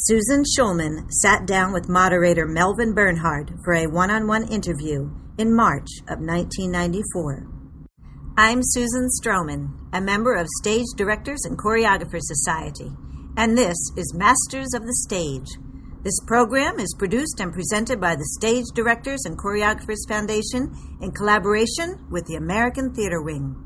Susan Schulman sat down with moderator Melvin Bernhardt for a one on one interview in March of 1994. I'm Susan Stroman, a member of Stage Directors and Choreographers Society, and this is Masters of the Stage. This program is produced and presented by the Stage Directors and Choreographers Foundation in collaboration with the American Theater Wing.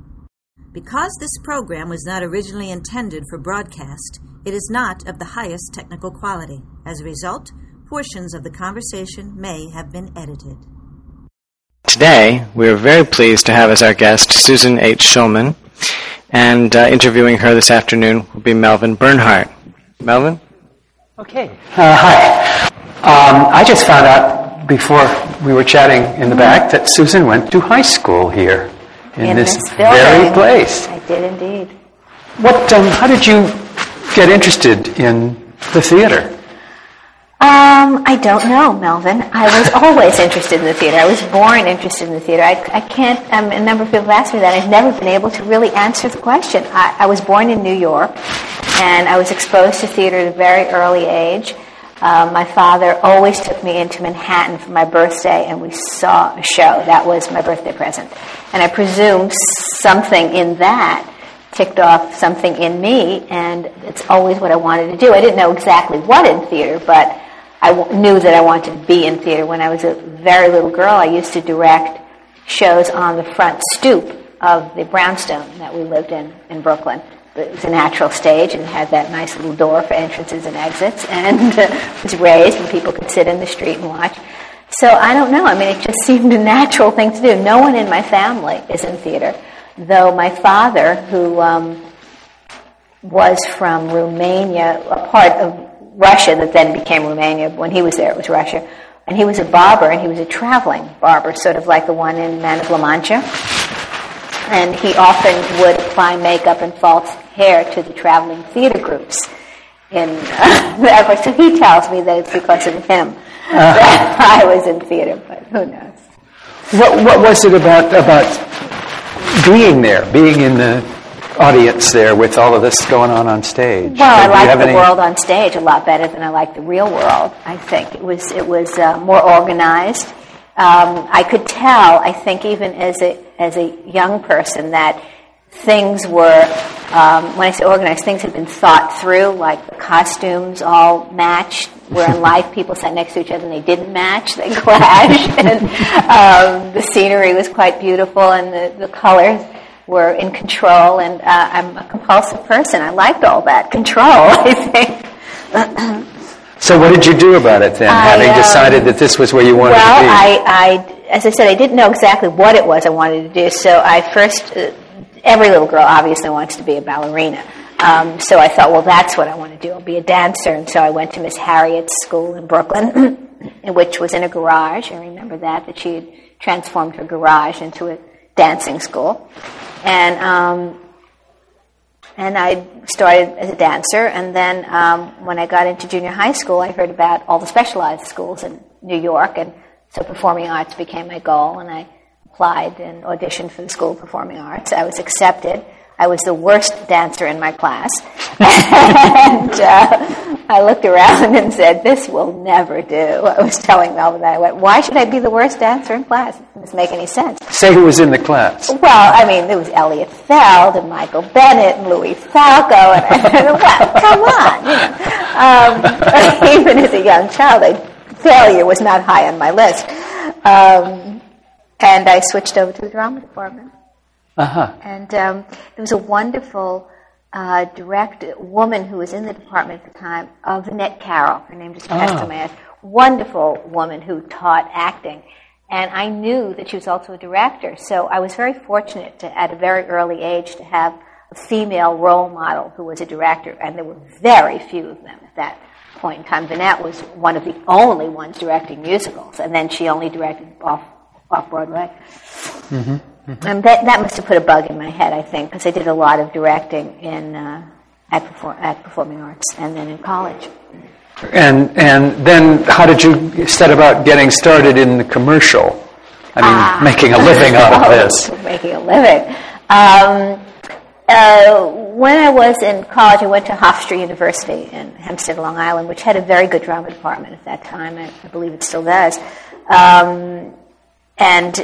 Because this program was not originally intended for broadcast, it is not of the highest technical quality. As a result, portions of the conversation may have been edited. Today, we are very pleased to have as our guest Susan H. Schulman, and uh, interviewing her this afternoon will be Melvin Bernhardt. Melvin? Okay. Uh, hi. Um, I just found out before we were chatting in the back that Susan went to high school here in, in this, this very place. I did indeed. What? Um, how did you get interested in the theater? Um, I don't know, Melvin. I was always interested in the theater. I was born interested in the theater. I, I can't, um, a number of people have asked me that. I've never been able to really answer the question. I, I was born in New York, and I was exposed to theater at a very early age. Um, my father always took me into Manhattan for my birthday, and we saw a show. That was my birthday present. And I presume something in that ticked off something in me, and it's always what I wanted to do. I didn't know exactly what in theater, but I w- knew that I wanted to be in theater. When I was a very little girl, I used to direct shows on the front stoop of the brownstone that we lived in in Brooklyn. It was a natural stage and had that nice little door for entrances and exits, and uh, was raised and people could sit in the street and watch. So I don't know. I mean, it just seemed a natural thing to do. No one in my family is in theater, though my father, who um, was from Romania, a part of Russia that then became Romania. When he was there, it was Russia. And he was a barber, and he was a traveling barber, sort of like the one in Man of La Mancha. And he often would apply makeup and false hair to the traveling theater groups. In uh, so he tells me that it's because of him uh that I was in theater, but who knows? What, what was it about about being there, being in the audience there with all of this going on on stage? Well, I like the any... world on stage a lot better than I like the real world. I think it was it was uh, more organized. Um, I could tell. I think even as a as a young person that things were um, when I say organized, things had been thought through. Like the costumes all matched. Where in life people sat next to each other and they didn't match; they clashed. and um, the scenery was quite beautiful, and the the colors were in control, and uh, I'm a compulsive person. I liked all that control, I think. so, what did you do about it then, I, having um, decided that this was where you wanted well, to be? Well, I, I, as I said, I didn't know exactly what it was I wanted to do, so I first, uh, every little girl obviously wants to be a ballerina. Um, so I thought, well, that's what I want to do. I'll be a dancer. And so I went to Miss Harriet's school in Brooklyn, which was in a garage. I remember that, that she had transformed her garage into a dancing school and um, and I started as a dancer. And then um, when I got into junior high school, I heard about all the specialized schools in New York, and so performing arts became my goal. And I applied and auditioned for the School of Performing Arts. I was accepted. I was the worst dancer in my class. and uh, I looked around and said, This will never do. I was telling Melvin that. I went, Why should I be the worst dancer in class? It doesn't make any sense. Say who was in the class. Well, I mean, there was Eliot Feld and Michael Bennett and Louis Falco. And, and well, come on. You know. um, even as a young child, I, failure was not high on my list. Um, and I switched over to the drama department. Uh-huh. And um, it was a wonderful uh, direct woman who was in the department at the time, of Annette Carroll. Her name just passed oh. my head. Wonderful woman who taught acting. And I knew that she was also a director. So I was very fortunate to, at a very early age, to have a female role model who was a director. And there were very few of them at that point in time. Annette was one of the only ones directing musicals. And then she only directed off, off Broadway. Mm-hmm. Mm-hmm. Um, that, that must have put a bug in my head, I think, because I did a lot of directing in, uh, at, perform- at Performing Arts and then in college. And, and then how did you set about getting started in the commercial? I mean, ah. making a living out of this. making a living. Um, uh, when I was in college, I went to Hofstra University in Hempstead, Long Island, which had a very good drama department at that time. I, I believe it still does. Um, and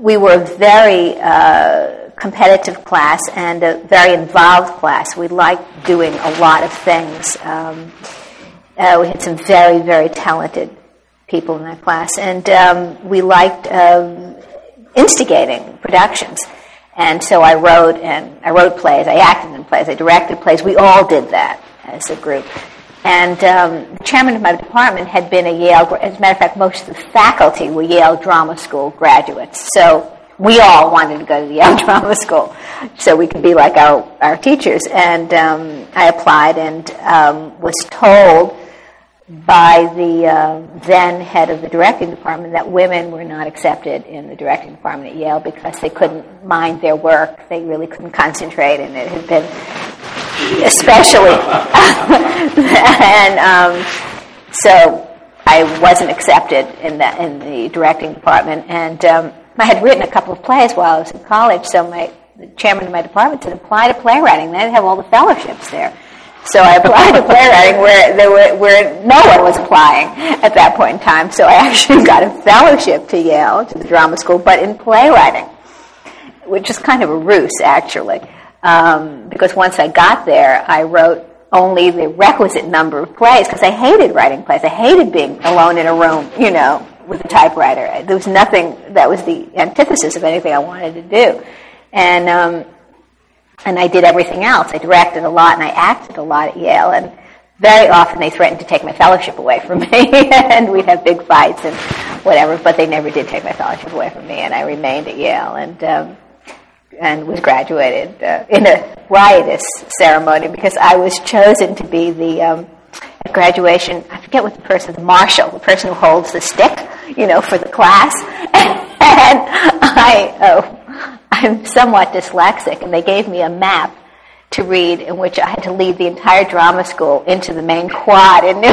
we were a very uh, competitive class and a very involved class. We liked doing a lot of things. Um, uh, we had some very, very talented people in that class, and um, we liked um, instigating productions. And so I wrote and I wrote plays, I acted in plays, I directed plays. We all did that as a group. And um, the chairman of my department had been a Yale, as a matter of fact, most of the faculty were Yale Drama School graduates. So we all wanted to go to the Yale Drama School so we could be like our, our teachers. And um, I applied and um, was told by the uh, then head of the directing department that women were not accepted in the directing department at Yale because they couldn't mind their work. They really couldn't concentrate, and it had been especially. and um, so I wasn't accepted in the in the directing department, and um, I had written a couple of plays while I was in college. So my the chairman of my department said, "Apply to playwriting." They have all the fellowships there. So I applied to playwriting where there were, where no one was applying at that point in time. So I actually got a fellowship to Yale, to the drama school, but in playwriting, which is kind of a ruse, actually. Um, because once I got there, I wrote only the requisite number of plays because I hated writing plays. I hated being alone in a room, you know, with a typewriter. There was nothing that was the antithesis of anything I wanted to do. And um, and I did everything else. I directed a lot and I acted a lot at Yale, and very often they threatened to take my fellowship away from me, and we'd have big fights and whatever. But they never did take my fellowship away from me, and I remained at Yale and um, and was graduated uh, in a riotous ceremony because I was chosen to be the um, at graduation. I forget what the person, the marshal, the person who holds the stick, you know, for the class, and I. Oh, I'm somewhat dyslexic, and they gave me a map to read in which I had to lead the entire drama school into the main quad in New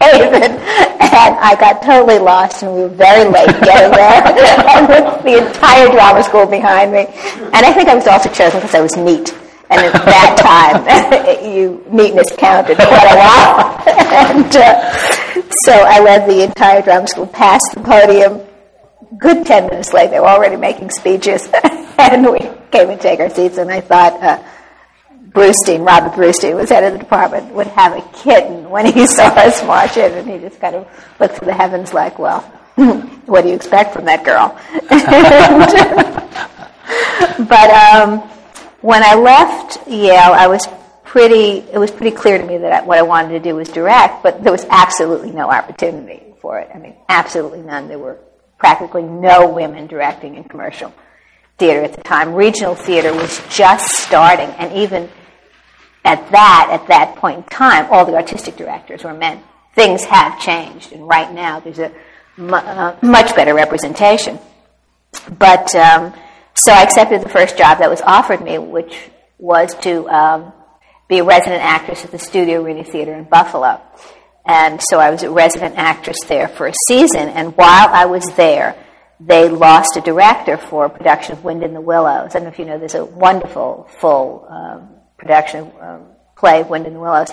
Haven. And I got totally lost, and we were very late getting there, and with the entire drama school behind me. And I think I was also chosen because I was neat. And at that time, you neatness counted quite a lot. and uh, so I led the entire drama school past the podium, good 10 minutes late. They were already making speeches. and we came and take our seats, and I thought uh, Brustein, Robert Brustein, was head of the department, would have a kitten when he saw us march in, and he just kind of looked to the heavens like, well, what do you expect from that girl? but um, when I left Yale, I was pretty, it was pretty clear to me that what I wanted to do was direct, but there was absolutely no opportunity for it. I mean, absolutely none. There were practically no women directing in commercial theater at the time. Regional theater was just starting, and even at that, at that point in time, all the artistic directors were men. Things have changed, and right now there's a uh, much better representation. But um, so I accepted the first job that was offered me, which was to um, be a resident actress at the Studio Arena Theater in Buffalo. And so I was a resident actress there for a season, and while I was there, they lost a director for a production of Wind in the Willows. I don't know if you know, there's a wonderful full um, production um, play Wind in the Willows.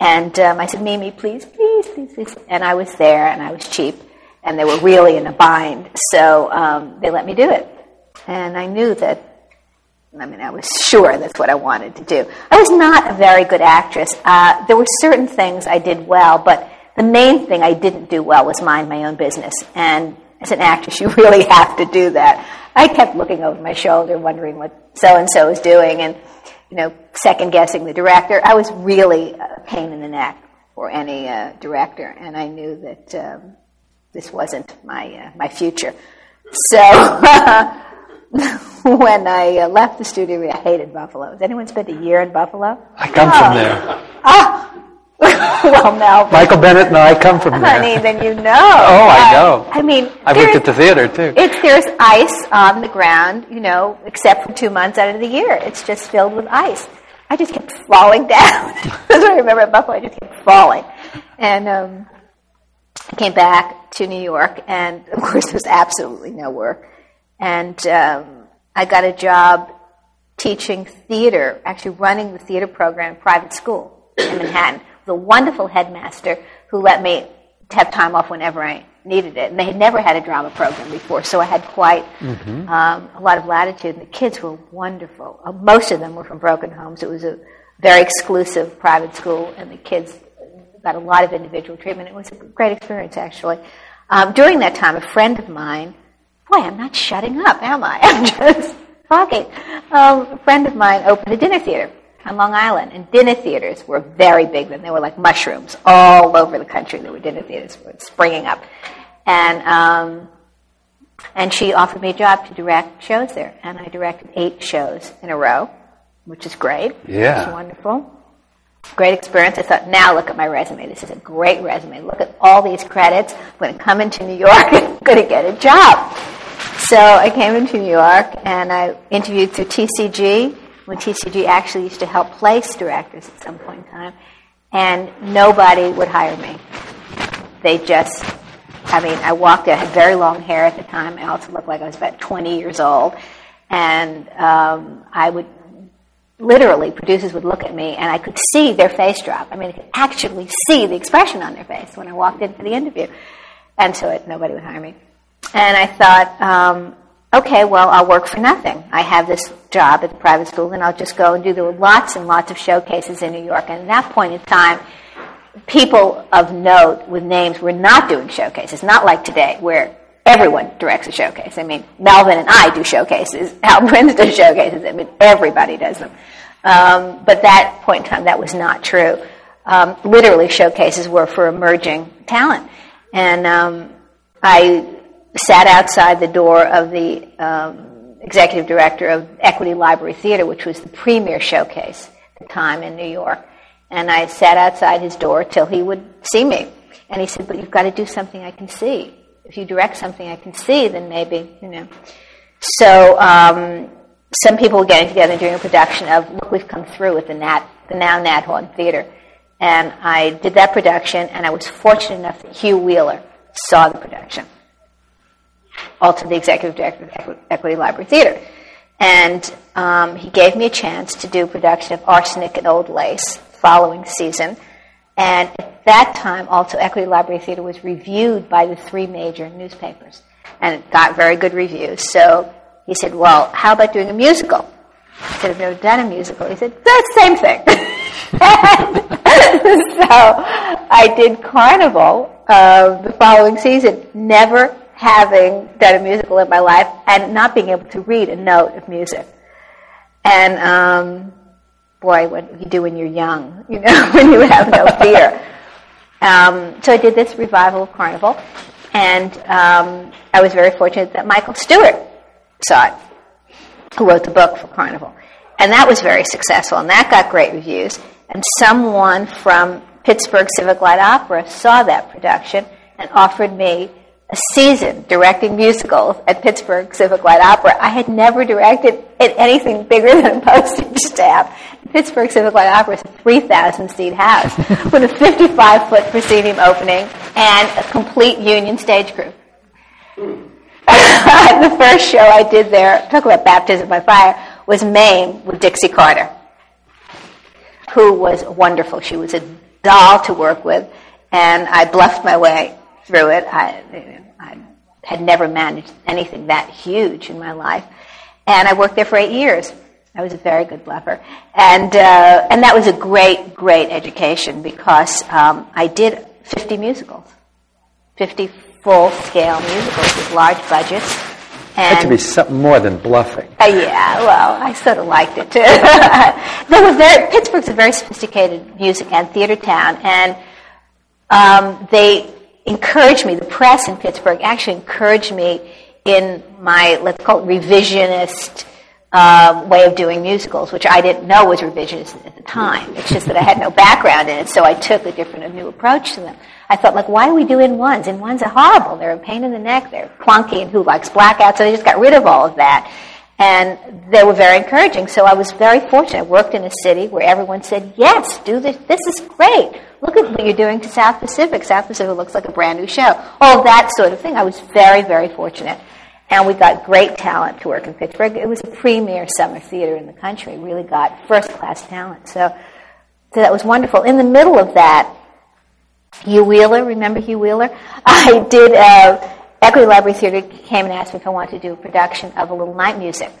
And um, I said, Mimi, please, please, please, please. And I was there, and I was cheap, and they were really in a bind. So um, they let me do it. And I knew that I mean, I was sure that's what I wanted to do. I was not a very good actress. Uh, there were certain things I did well, but the main thing I didn't do well was mind my own business. And as an actress, you really have to do that. I kept looking over my shoulder, wondering what so and so was doing, and you know, second guessing the director. I was really a pain in the neck for any uh, director, and I knew that um, this wasn't my uh, my future. So when I uh, left the studio, I hated Buffalo. Has anyone spent a year in Buffalo? I come oh. from there. Ah, well, Melvin. Michael Bennett and I come from there. Honey, then you know. Oh, I know. I mean, I've looked at the theater too. It's there's ice on the ground, you know, except for two months out of the year. It's just filled with ice. I just kept falling down. That's what I remember at Buffalo. I just kept falling, and um, I came back to New York, and of course, there was absolutely no work, and um, I got a job teaching theater, actually running the theater program in private school in Manhattan. The wonderful headmaster who let me have time off whenever I needed it. And they had never had a drama program before, so I had quite mm-hmm. um, a lot of latitude. And the kids were wonderful. Uh, most of them were from broken homes. It was a very exclusive private school, and the kids got a lot of individual treatment. It was a great experience, actually. Um, during that time, a friend of mine, boy, I'm not shutting up, am I? I'm just talking. Um, a friend of mine opened a dinner theater on Long Island, and dinner theaters were very big then. They were like mushrooms all over the country. There were dinner theaters springing up, and um, and she offered me a job to direct shows there, and I directed eight shows in a row, which is great. Yeah, it's wonderful. Great experience. I thought, now look at my resume. This is a great resume. Look at all these credits. I'm going to come into New York and I'm going to get a job. So I came into New York and I interviewed through TCG when TCG actually used to help place directors at some point in time, and nobody would hire me. They just, I mean, I walked in, I had very long hair at the time. I also looked like I was about 20 years old. And um, I would, literally, producers would look at me and I could see their face drop. I mean, I could actually see the expression on their face when I walked into the interview. And so it, nobody would hire me. And I thought, um, okay, well, I'll work for nothing. I have this job at the private school, and I'll just go and do. Were lots and lots of showcases in New York, and at that point in time, people of note with names were not doing showcases, not like today, where everyone directs a showcase. I mean, Melvin and I do showcases. Hal Prince does showcases. I mean, everybody does them. Um, but that point in time, that was not true. Um, literally, showcases were for emerging talent. And um, I sat outside the door of the um, executive director of Equity Library Theater, which was the premier showcase at the time in New York. And I sat outside his door till he would see me. And he said, But you've got to do something I can see. If you direct something I can see, then maybe, you know. So um, some people were getting together during a production of Look, We've Come Through at the, Nat, the now Nat Horne Theater. And I did that production, and I was fortunate enough that Hugh Wheeler saw the production also the executive director of Equity Library Theater. And um, he gave me a chance to do a production of Arsenic and Old Lace following season. And at that time, also, Equity Library Theater was reviewed by the three major newspapers. And it got very good reviews. So he said, Well, how about doing a musical? I said, I've never done a musical. He said, the same thing. so I did Carnival uh, the following season. Never having done a musical in my life and not being able to read a note of music. And um, boy, what you do when you're young, you know, when you have no fear. Um, so I did this revival of Carnival, and um, I was very fortunate that Michael Stewart saw it, who wrote the book for Carnival. And that was very successful, and that got great reviews. And someone from Pittsburgh Civic Light Opera saw that production and offered me season directing musicals at Pittsburgh Civic Light Opera. I had never directed at anything bigger than a postage stamp. Pittsburgh Civic Light Opera is a 3,000 seat house with a 55 foot proscenium opening and a complete union stage crew. the first show I did there, talk about baptism by fire, was Mame with Dixie Carter, who was wonderful. She was a doll to work with, and I bluffed my way through it. I, had never managed anything that huge in my life. And I worked there for eight years. I was a very good bluffer. And, uh, and that was a great, great education because um, I did 50 musicals, 50 full scale musicals with large budgets. And had to be something more than bluffing. Uh, yeah, well, I sort of liked it too. they were very, Pittsburgh's a very sophisticated music and theater town, and um, they encouraged me, the press in Pittsburgh actually encouraged me in my, let's call it revisionist uh, way of doing musicals, which I didn't know was revisionist at the time. It's just that I had no background in it, so I took a different, a new approach to them. I thought, like, why do we do in ones? In ones are horrible. They're a pain in the neck. They're clunky, and who likes blackouts? So they just got rid of all of that. And they were very encouraging. So I was very fortunate. I worked in a city where everyone said, yes, do this. This is great. Look at what you're doing to South Pacific. South Pacific looks like a brand new show. All that sort of thing. I was very, very fortunate. And we got great talent to work in Pittsburgh. It was a premier summer theater in the country. Really got first class talent. So, so that was wonderful. In the middle of that, Hugh Wheeler, remember Hugh Wheeler? I did, uh, Equity Library Theater came and asked me if I wanted to do a production of a little night music.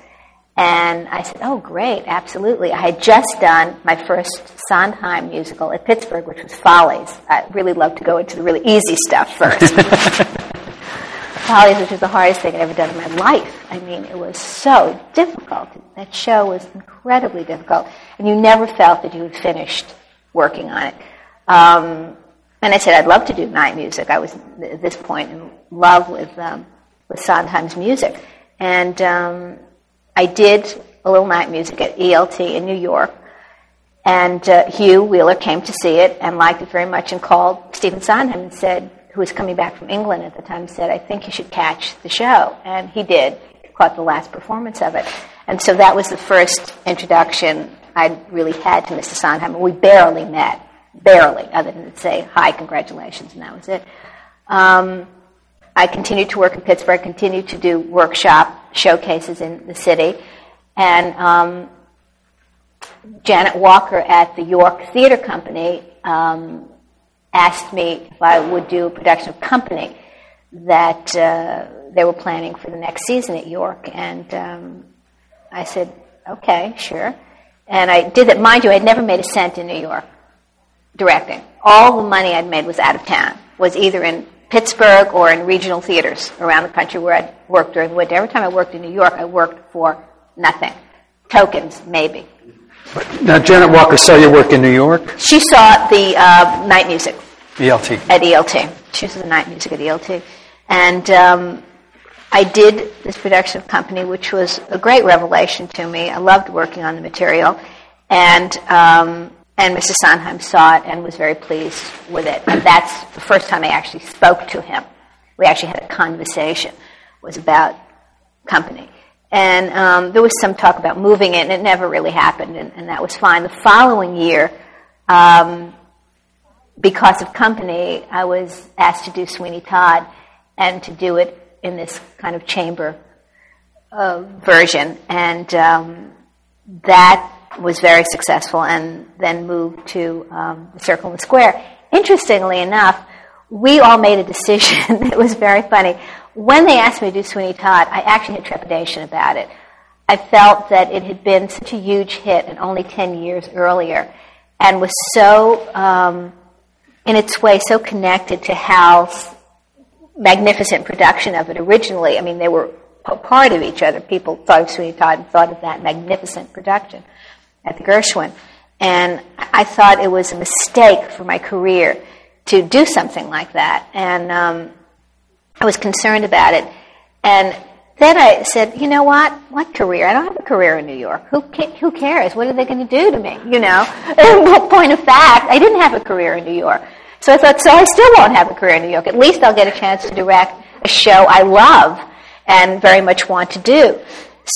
And I said, oh, great, absolutely. I had just done my first Sondheim musical at Pittsburgh, which was Follies. I really love to go into the really easy stuff first. Follies, which was the hardest thing I'd ever done in my life. I mean, it was so difficult. That show was incredibly difficult. And you never felt that you had finished working on it. Um, and I said, I'd love to do night music. I was, at this point, in love with, um, with Sondheim's music. And um, I did a little night music at ELT in New York. And uh, Hugh Wheeler came to see it and liked it very much and called Stephen Sondheim and said, who was coming back from England at the time, said, I think you should catch the show. And he did, caught the last performance of it. And so that was the first introduction I really had to Mr. Sondheim. We barely met barely, other than to say, hi, congratulations, and that was it. Um, I continued to work in Pittsburgh, continued to do workshop showcases in the city, and um, Janet Walker at the York Theater Company um, asked me if I would do a production of Company that uh, they were planning for the next season at York, and um, I said, okay, sure. And I did that. Mind you, I had never made a cent in New York directing. All the money I'd made was out of town, was either in Pittsburgh or in regional theaters around the country where I'd worked during the winter. Every time I worked in New York, I worked for nothing. Tokens, maybe. Now, Janet Walker saw your work in New York? She saw the uh, night music. ELT. At ELT. She saw the night music at ELT. And um, I did this production company, which was a great revelation to me. I loved working on the material. And um, and Mr. Sondheim saw it and was very pleased with it. And that's the first time I actually spoke to him. We actually had a conversation. It was about company. And um, there was some talk about moving it, and it never really happened, and, and that was fine. The following year, um, because of company, I was asked to do Sweeney Todd and to do it in this kind of chamber uh, version. And um, that was very successful and then moved to um, Circle and Square. Interestingly enough, we all made a decision. it was very funny. When they asked me to do Sweeney Todd, I actually had trepidation about it. I felt that it had been such a huge hit and only 10 years earlier and was so, um, in its way, so connected to Hal's magnificent production of it originally. I mean, they were part of each other. People thought of Sweeney Todd and thought of that magnificent production at the Gershwin. And I thought it was a mistake for my career to do something like that. And um, I was concerned about it. And then I said, you know what? What career? I don't have a career in New York. Who, who cares? What are they going to do to me? You know? point of fact, I didn't have a career in New York. So I thought, so I still won't have a career in New York. At least I'll get a chance to direct a show I love and very much want to do.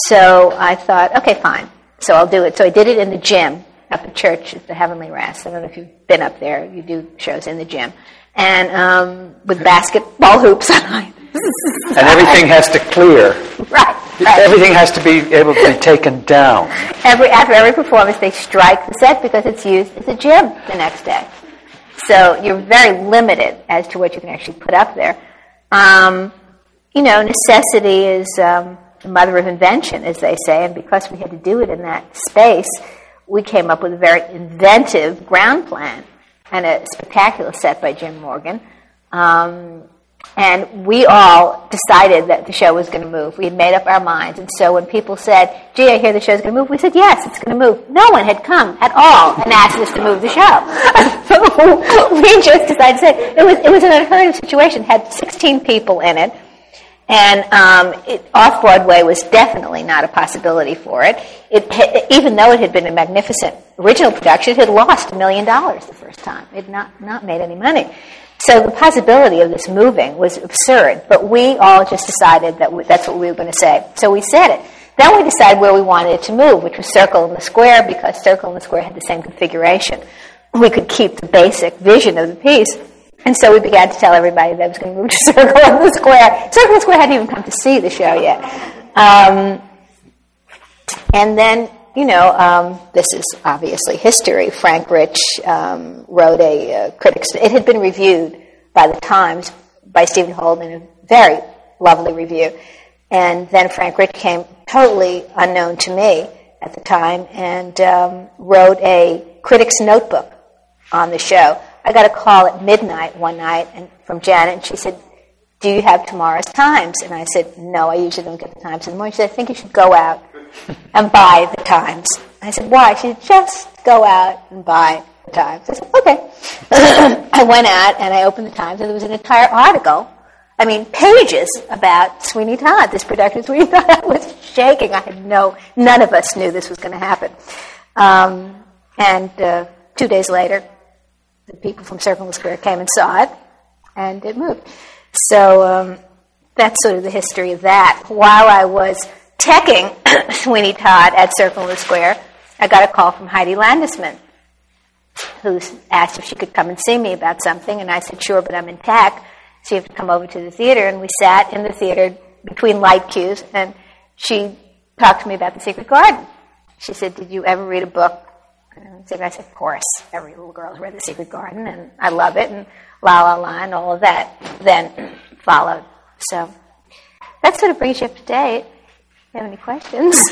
So I thought, okay, fine. So I'll do it. So I did it in the gym up at church at the Heavenly Rest. I don't know if you've been up there. You do shows in the gym. And um, with basketball hoops on. and everything has to clear. Right, right. Everything has to be able to be taken down. Every, after every performance, they strike the set because it's used as a gym the next day. So you're very limited as to what you can actually put up there. Um, you know, necessity is um, the mother of invention, as they say, and because we had to do it in that space, we came up with a very inventive ground plan and a spectacular set by Jim Morgan. Um, and we all decided that the show was going to move. We had made up our minds. And so when people said, gee, I hear the show's going to move, we said, yes, it's going to move. No one had come at all and asked us to move the show. so we just decided it was, it was an unheard of situation. It had 16 people in it. And um, off Broadway was definitely not a possibility for it. it. Even though it had been a magnificent original production, it had lost a million dollars the first time. It had not, not made any money. So the possibility of this moving was absurd, but we all just decided that we, that's what we were going to say. So we said it. Then we decided where we wanted it to move, which was Circle in the Square, because Circle in the Square had the same configuration. We could keep the basic vision of the piece And so we began to tell everybody that I was going to move to Circle in the Square. Circle in the Square hadn't even come to see the show yet. Um, and then, you know, um, this is obviously history. Frank Rich um, wrote a uh, critics. It had been reviewed by the Times by Stephen Holden in a very lovely review. And then Frank Rich came totally unknown to me at the time and um, wrote a critic's notebook on the show. I got a call at midnight one night and, from Janet, and she said, Do you have tomorrow's Times? And I said, No, I usually don't get the Times in the morning. She said, I think you should go out and buy the Times. I said, Why? She said, Just go out and buy the Times. I said, Okay. I went out and I opened the Times, and there was an entire article I mean, pages about Sweeney Todd, this production of Sweeney Todd. I was shaking. I had no, none of us knew this was going to happen. Um, and uh, two days later, the people from Circle Square came and saw it, and it moved. So um, that's sort of the history of that. While I was teching Sweeney Todd at Circle Square, I got a call from Heidi Landesman, who asked if she could come and see me about something, and I said, sure, but I'm in tech so you have to come over to the theater, and we sat in the theater between light cues, and she talked to me about The Secret Garden. She said, Did you ever read a book? And I said, Of course. Every little girl's read The Secret Garden, and I love it, and La La La, and all of that then followed. So that sort of brings you up to date. If you have any questions?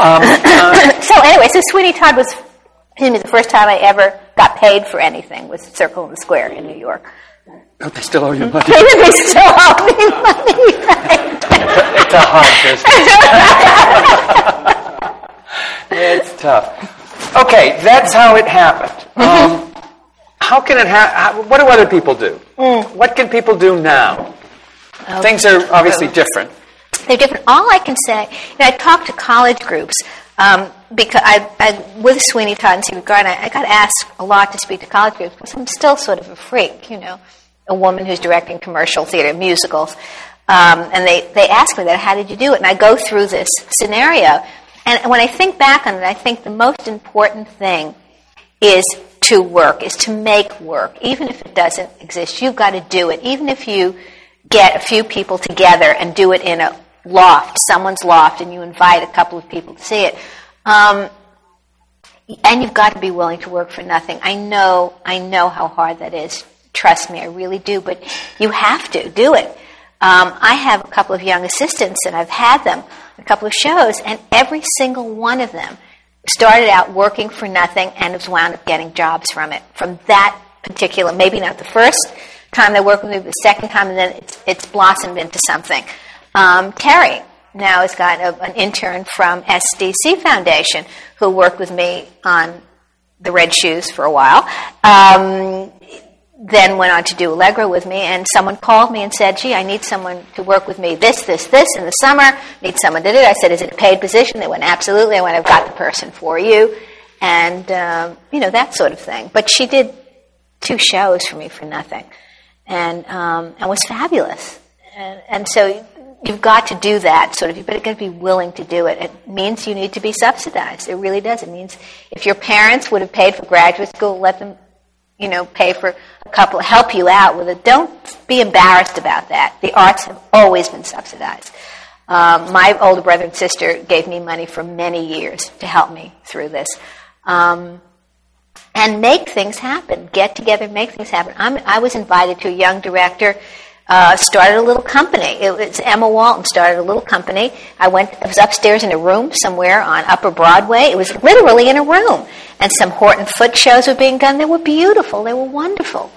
um, uh, so, anyway, so Sweeney Todd was excuse me, the first time I ever got paid for anything was Circle in the Square in New York. Oh, they still owe you money. they still owe me money. Right? it's a hard business. It's tough. Okay, that's how it happened. Um, how can it happen? What do other people do? Mm. What can people do now? Okay. Things are obviously different. They're different. All I can say, you know, I talk to college groups um, because I, I, with Sweeney Todd and Garden, I, I got asked a lot to speak to college groups because I'm still sort of a freak, you know, a woman who's directing commercial theater musicals. Um, and they, they ask me that, how did you do it? And I go through this scenario. And when I think back on it, I think the most important thing is to work, is to make work. Even if it doesn't exist, you've got to do it. Even if you get a few people together and do it in a loft, someone's loft, and you invite a couple of people to see it. Um, and you've got to be willing to work for nothing. I know, I know how hard that is. Trust me, I really do. But you have to do it. Um, I have a couple of young assistants, and I've had them a couple of shows, and every single one of them started out working for nothing and has wound up getting jobs from it. From that particular, maybe not the first time they worked with me, but the second time, and then it's, it's blossomed into something. Um, Terry now has got a, an intern from SDC Foundation who worked with me on the Red Shoes for a while. Um, then went on to do Allegro with me, and someone called me and said, "Gee, I need someone to work with me this, this, this in the summer. Need someone to do it." I said, "Is it a paid position?" They went, "Absolutely." I went, "I've got the person for you," and um, you know that sort of thing. But she did two shows for me for nothing, and um, and was fabulous. And, and so you've got to do that sort of you've got to be willing to do it it means you need to be subsidized it really does it means if your parents would have paid for graduate school let them you know pay for a couple help you out with it. Don't be embarrassed about that. The arts have always been subsidized. Um, my older brother and sister gave me money for many years to help me through this. Um, and make things happen. Get together make things happen. I'm, i was invited to a young director uh, started a little company. It was Emma Walton started a little company. I went. I was upstairs in a room somewhere on Upper Broadway. It was literally in a room, and some Horton Foote shows were being done. They were beautiful. They were wonderful.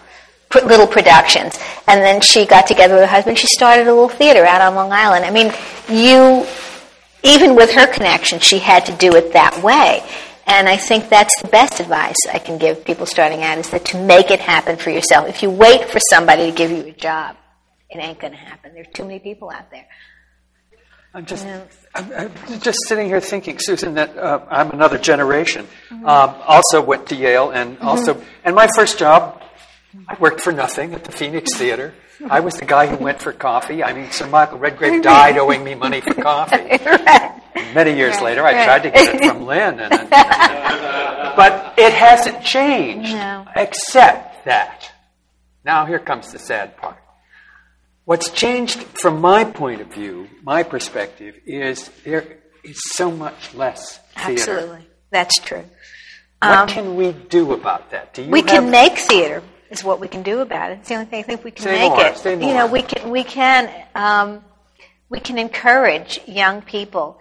Little productions, and then she got together with her husband. She started a little theater out on Long Island. I mean, you, even with her connection, she had to do it that way. And I think that's the best advice I can give people starting out is that to make it happen for yourself. If you wait for somebody to give you a job, it ain't going to happen. There's too many people out there. I'm just, I'm, I'm, just sitting here thinking, Susan, that uh, I'm another generation. Mm-hmm. Um, also went to Yale, and mm-hmm. also, and my first job, I worked for nothing at the Phoenix Theater. I was the guy who went for coffee. I mean, Sir Michael Redgrave died owing me money for coffee. right. Many years right. later, I right. tried to get it from Lynn, and, but it hasn't changed, no. except that. Now, here comes the sad part. What's changed from my point of view, my perspective, is there is so much less theater. Absolutely. That's true. What Um, can we do about that? Do you we can make theater is what we can do about it. It's the only thing I think we can Say make more, it. You know, we can we can um, we can encourage young people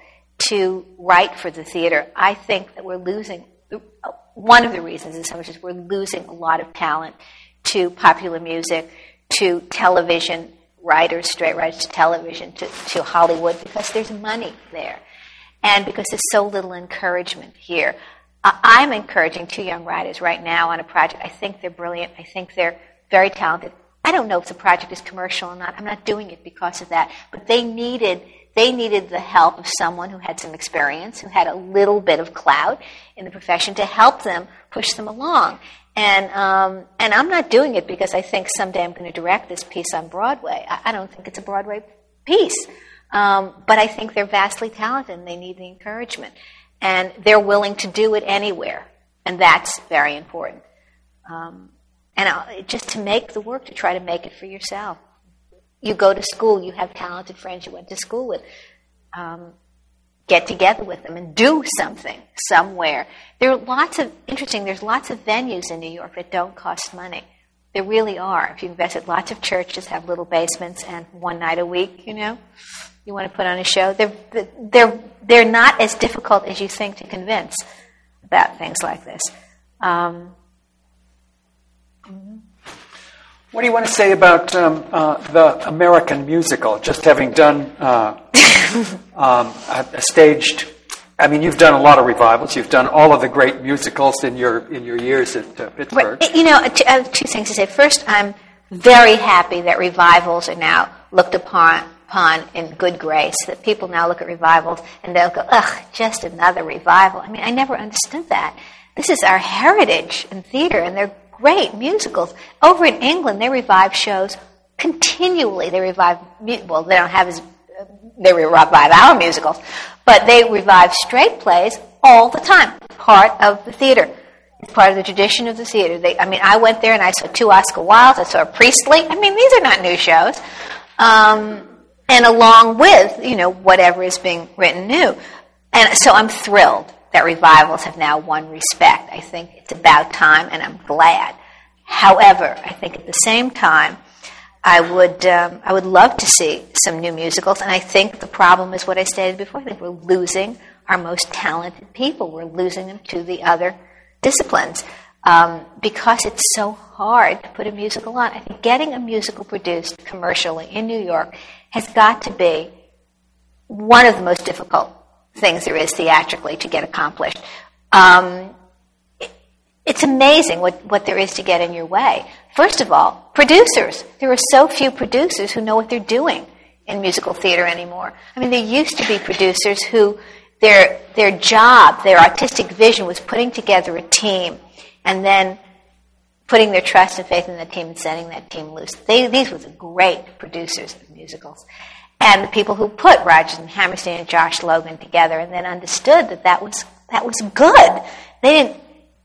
to write for the theater. I think that we're losing. One of the reasons is so much is we're losing a lot of talent to popular music, to television writers, straight writers to television, to, to Hollywood because there's money there and because there's so little encouragement here. I'm encouraging two young writers right now on a project. I think they're brilliant. I think they're very talented. I don't know if the project is commercial or not. I'm not doing it because of that. But they needed they needed the help of someone who had some experience, who had a little bit of clout in the profession to help them push them along. And um, and I'm not doing it because I think someday I'm going to direct this piece on Broadway. I, I don't think it's a Broadway piece. Um, but I think they're vastly talented and they need the encouragement. And they're willing to do it anywhere. And that's very important. Um, and uh, just to make the work, to try to make it for yourself. You go to school, you have talented friends you went to school with. Um, get together with them and do something somewhere. There are lots of interesting. There's lots of venues in New York that don't cost money. There really are. If you invest lots of churches have little basements and one night a week. You know, you want to put on a show. They're they're they're not as difficult as you think to convince about things like this. Um, What do you want to say about um, uh, the American musical? Just having done uh, um, a, a staged, I mean, you've done a lot of revivals. You've done all of the great musicals in your in your years at uh, Pittsburgh. You know, uh, t- uh, two things to say. First, I'm very happy that revivals are now looked upon, upon in good grace. That people now look at revivals and they'll go, "Ugh, just another revival." I mean, I never understood that. This is our heritage in theater, and they're great musicals. Over in England, they revive shows continually. They revive, well, they don't have as they revive our musicals, but they revive straight plays all the time. Part of the theater. It's part of the tradition of the theater. They, I mean, I went there and I saw two Oscar Wildes. I saw Priestley. I mean, these are not new shows. Um, and along with, you know, whatever is being written new. And so I'm thrilled that revivals have now won respect. I think it's about time, and I'm glad. However, I think at the same time, I would um, I would love to see some new musicals, and I think the problem is what I stated before. I think we're losing our most talented people. We're losing them to the other disciplines um, because it's so hard to put a musical on. I think getting a musical produced commercially in New York has got to be one of the most difficult things there is theatrically to get accomplished. Um, it- it's amazing what, what there is to get in your way. First of all, producers. There are so few producers who know what they're doing in musical theater anymore. I mean, there used to be producers who their their job, their artistic vision was putting together a team and then putting their trust and faith in the team and setting that team loose. They, these were the great producers of musicals. And the people who put Rodgers and Hammerstein and Josh Logan together and then understood that that was, that was good. They didn't,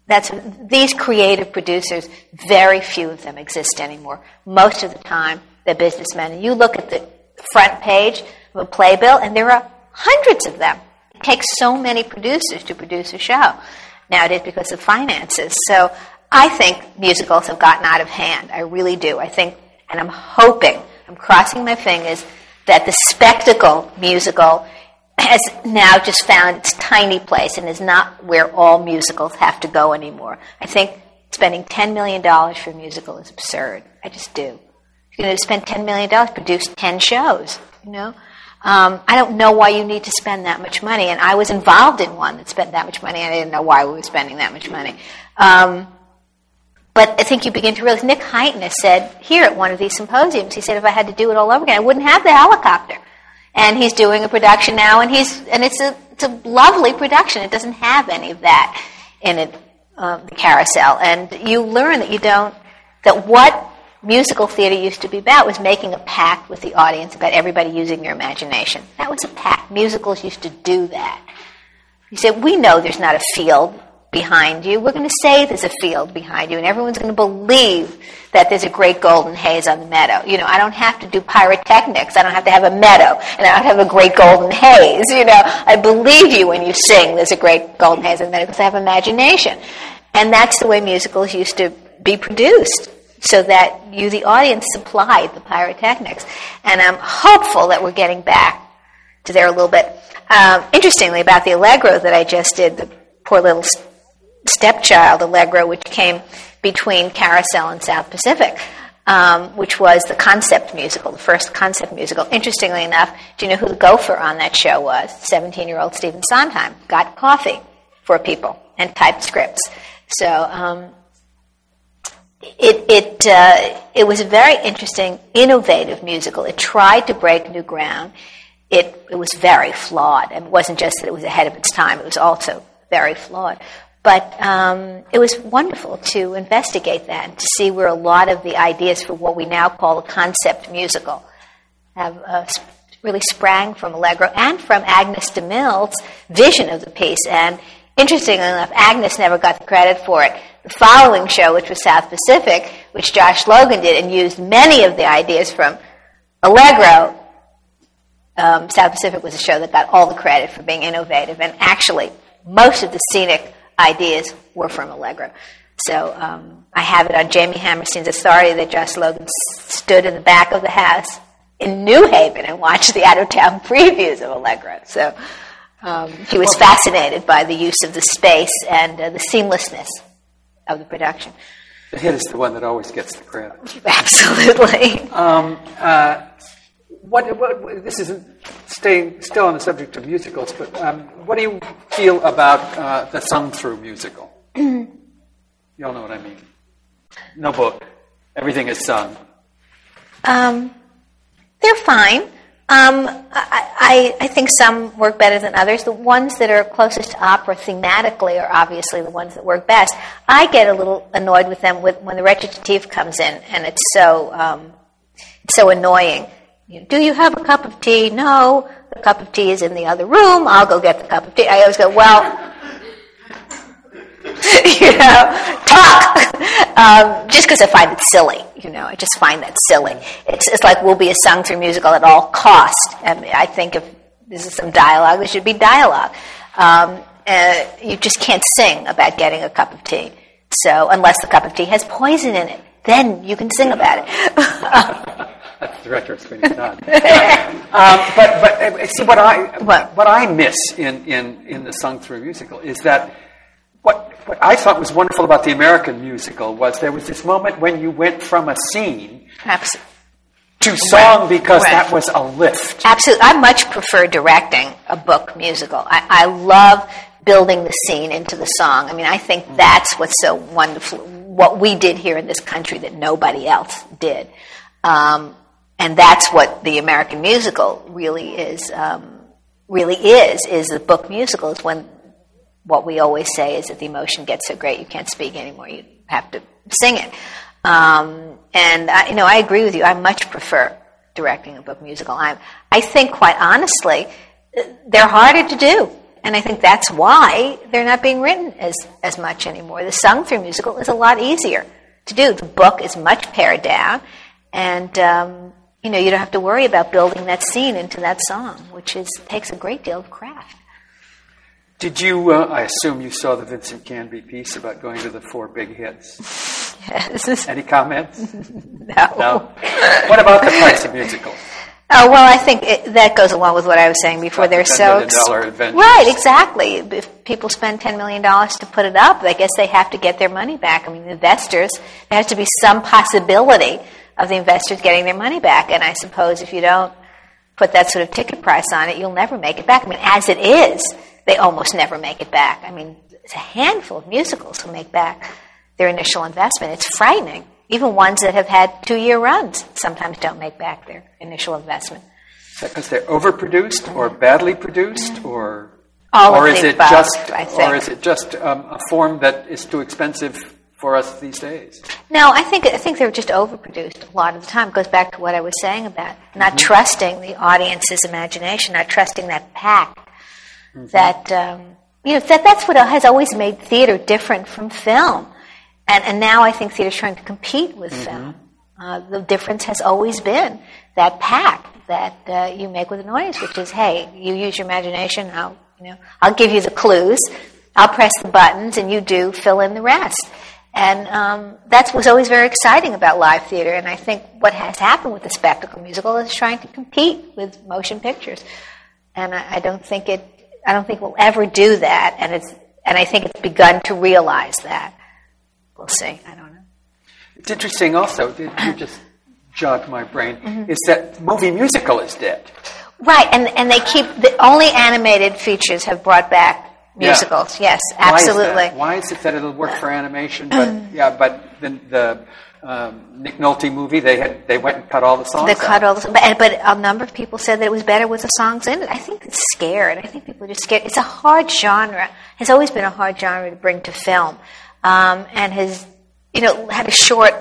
that's, these creative producers, very few of them exist anymore. Most of the time, they're businessmen. And you look at the front page of a playbill, and there are hundreds of them. It takes so many producers to produce a show nowadays because of finances. So I think musicals have gotten out of hand. I really do. I think, and I'm hoping, I'm crossing my fingers, that the spectacle musical has now just found its tiny place and is not where all musicals have to go anymore. I think spending $10 million for a musical is absurd. I just do. You're going to spend $10 million, produce 10 shows, you know? Um, I don't know why you need to spend that much money, and I was involved in one that spent that much money, I didn't know why we were spending that much money. Um, but I think you begin to realize, Nick has said here at one of these symposiums, he said, if I had to do it all over again, I wouldn't have the helicopter. And he's doing a production now, and he's and it's a it's a lovely production. It doesn't have any of that in it, um, the carousel, and you learn that you don't that what musical theater used to be about was making a pact with the audience about everybody using your imagination. That was a pact. Musicals used to do that. You said we know there's not a field behind you. We're going to say there's a field behind you, and everyone's going to believe that there's a great golden haze on the meadow. You know, I don't have to do pyrotechnics. I don't have to have a meadow, and I don't have a great golden haze. You know, I believe you when you sing there's a great golden haze on the meadow because I have imagination. And that's the way musicals used to be produced so that you, the audience, supplied the pyrotechnics. And I'm hopeful that we're getting back to there a little bit. Um, interestingly, about the Allegro that I just did, the poor little stepchild Allegro, which came between Carousel and South Pacific, um, which was the concept musical, the first concept musical. Interestingly enough, do you know who the gopher on that show was? 17 year old Stephen Sondheim got coffee for people and typed scripts. So um, it it uh, it was a very interesting, innovative musical. It tried to break new ground. It it was very flawed. It wasn't just that it was ahead of its time. It was also very flawed. But um, it was wonderful to investigate that and to see where a lot of the ideas for what we now call a concept musical have uh, really sprang from Allegro and from Agnes de Mille's vision of the piece. And interestingly enough, Agnes never got the credit for it the following show, which was South Pacific, which Josh Logan did and used many of the ideas from Allegro, um, South Pacific was a show that got all the credit for being innovative, and actually, most of the scenic ideas were from Allegro. So um, I have it on Jamie Hammerstein's authority that Josh Logan stood in the back of the house in New Haven and watched the out of town previews of Allegro. So um, he was fascinated by the use of the space and uh, the seamlessness of the production. The hit is the one that always gets the credit. Absolutely. Um, uh, what, what, this isn't staying still on the subject of musicals, but um, what do you feel about uh, the sung through musical? you all know what I mean. No book, everything is sung. Um, they're fine. Um, I, I, I, think some work better than others. The ones that are closest to opera thematically are obviously the ones that work best. I get a little annoyed with them with, when the recitative comes in, and it's so um, it's so annoying. Do you have a cup of tea? No, the cup of tea is in the other room. I'll go get the cup of tea. I always go, well, you know, talk. Um, just because I find it silly, you know, I just find that silly. It's, it's like we'll be a sung through musical at all cost. And I think if this is some dialogue, there should be dialogue. Um, uh, you just can't sing about getting a cup of tea. So unless the cup of tea has poison in it, then you can sing about it. That's the director of Sweeney Todd. um, but but uh, see what I what? what I miss in, in, in the sung through musical is that what, what I thought was wonderful about the American musical was there was this moment when you went from a scene Absolutely. to song because right. that was a lift. Absolutely. I much prefer directing a book musical. I, I love building the scene into the song. I mean, I think that's what's so wonderful, what we did here in this country that nobody else did. Um, and that's what the American musical really is, um, really is, is the book musical is when what we always say is that the emotion gets so great you can't speak anymore. You have to sing it. Um, and I, you know, I agree with you. I much prefer directing a book musical. i I think, quite honestly, they're harder to do, and I think that's why they're not being written as as much anymore. The sung through musical is a lot easier to do. The book is much pared down, and um, you know, you don't have to worry about building that scene into that song, which is takes a great deal of craft. Did you, uh, I assume you saw the Vincent Canby piece about going to the four big hits? Yes. Any comments? no. No? What about the price of musicals? Oh well, I think it, that goes along with what I was saying before. They're so ex- right, exactly. If people spend ten million dollars to put it up, I guess they have to get their money back. I mean, investors there has to be some possibility of the investors getting their money back. And I suppose if you don't put that sort of ticket price on it, you'll never make it back. I mean, as it is, they almost never make it back. I mean, it's a handful of musicals who make back their initial investment. It's frightening. Even ones that have had two year runs sometimes don't make back their initial investment. Is that because they're overproduced or badly produced or All or is it above, just or is it just um, a form that is too expensive for us these days? No, I think I think they're just overproduced a lot of the time. It goes back to what I was saying about not mm-hmm. trusting the audience's imagination, not trusting that pack mm-hmm. that um, you know, that, that's what has always made theater different from film. And, and now I think theater's trying to compete with mm-hmm. film. Uh, the difference has always been that pact that uh, you make with an audience, which is, hey, you use your imagination. I'll, you know, I'll give you the clues. I'll press the buttons, and you do fill in the rest. And um, that was always very exciting about live theater. And I think what has happened with the spectacle musical is trying to compete with motion pictures. And I, I don't think it. I don't think we'll ever do that. And it's. And I think it's begun to realize that. We'll see. I don't know. It's interesting, also. You just jogged my brain. Mm-hmm. Is that movie musical is dead? Right, and and they keep the only animated features have brought back musicals. Yeah. Yes, absolutely. Why is, Why is, it that it'll work for animation, but yeah, but the, the um, Nick Nolte movie, they had they went and cut all the songs. They cut all the, but, but a number of people said that it was better with the songs in it. I think it's scared. I think people are just scared. It's a hard genre. It's always been a hard genre to bring to film, um, and has you know had a short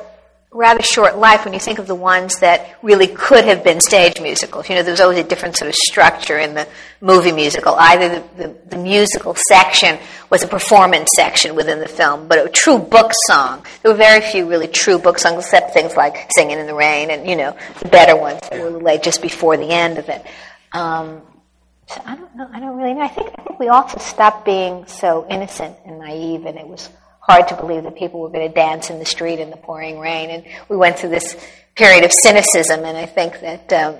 rather short life when you think of the ones that really could have been stage musicals. You know, there was always a different sort of structure in the movie musical. Either the, the, the, musical section was a performance section within the film, but a true book song. There were very few really true book songs, except things like Singing in the Rain and, you know, the better ones that were laid just before the end of it. Um, so I don't know. I don't really know. I think I think we also stopped being so innocent and naive, and it was hard to believe that people were going to dance in the street in the pouring rain. And we went through this period of cynicism, and I think that um,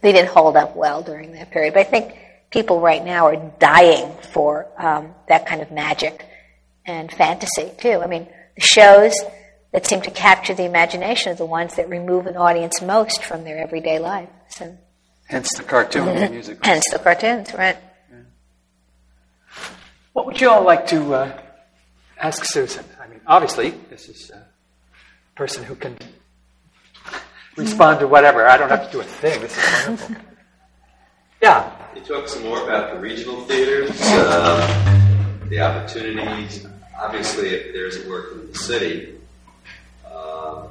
they didn't hold up well during that period. But I think people right now are dying for um, that kind of magic and fantasy, too. I mean, the shows that seem to capture the imagination are the ones that remove an audience most from their everyday life. So, Hence the cartoon mm-hmm. music. Hence the cartoons, right. Yeah. What would you all like to uh, ask Susan. I mean, obviously, this is a person who can respond to whatever. I don't have to do a thing. This is wonderful. Yeah. You talk some more about the regional theaters, uh, the opportunities. Obviously, if there's work in the city, uh,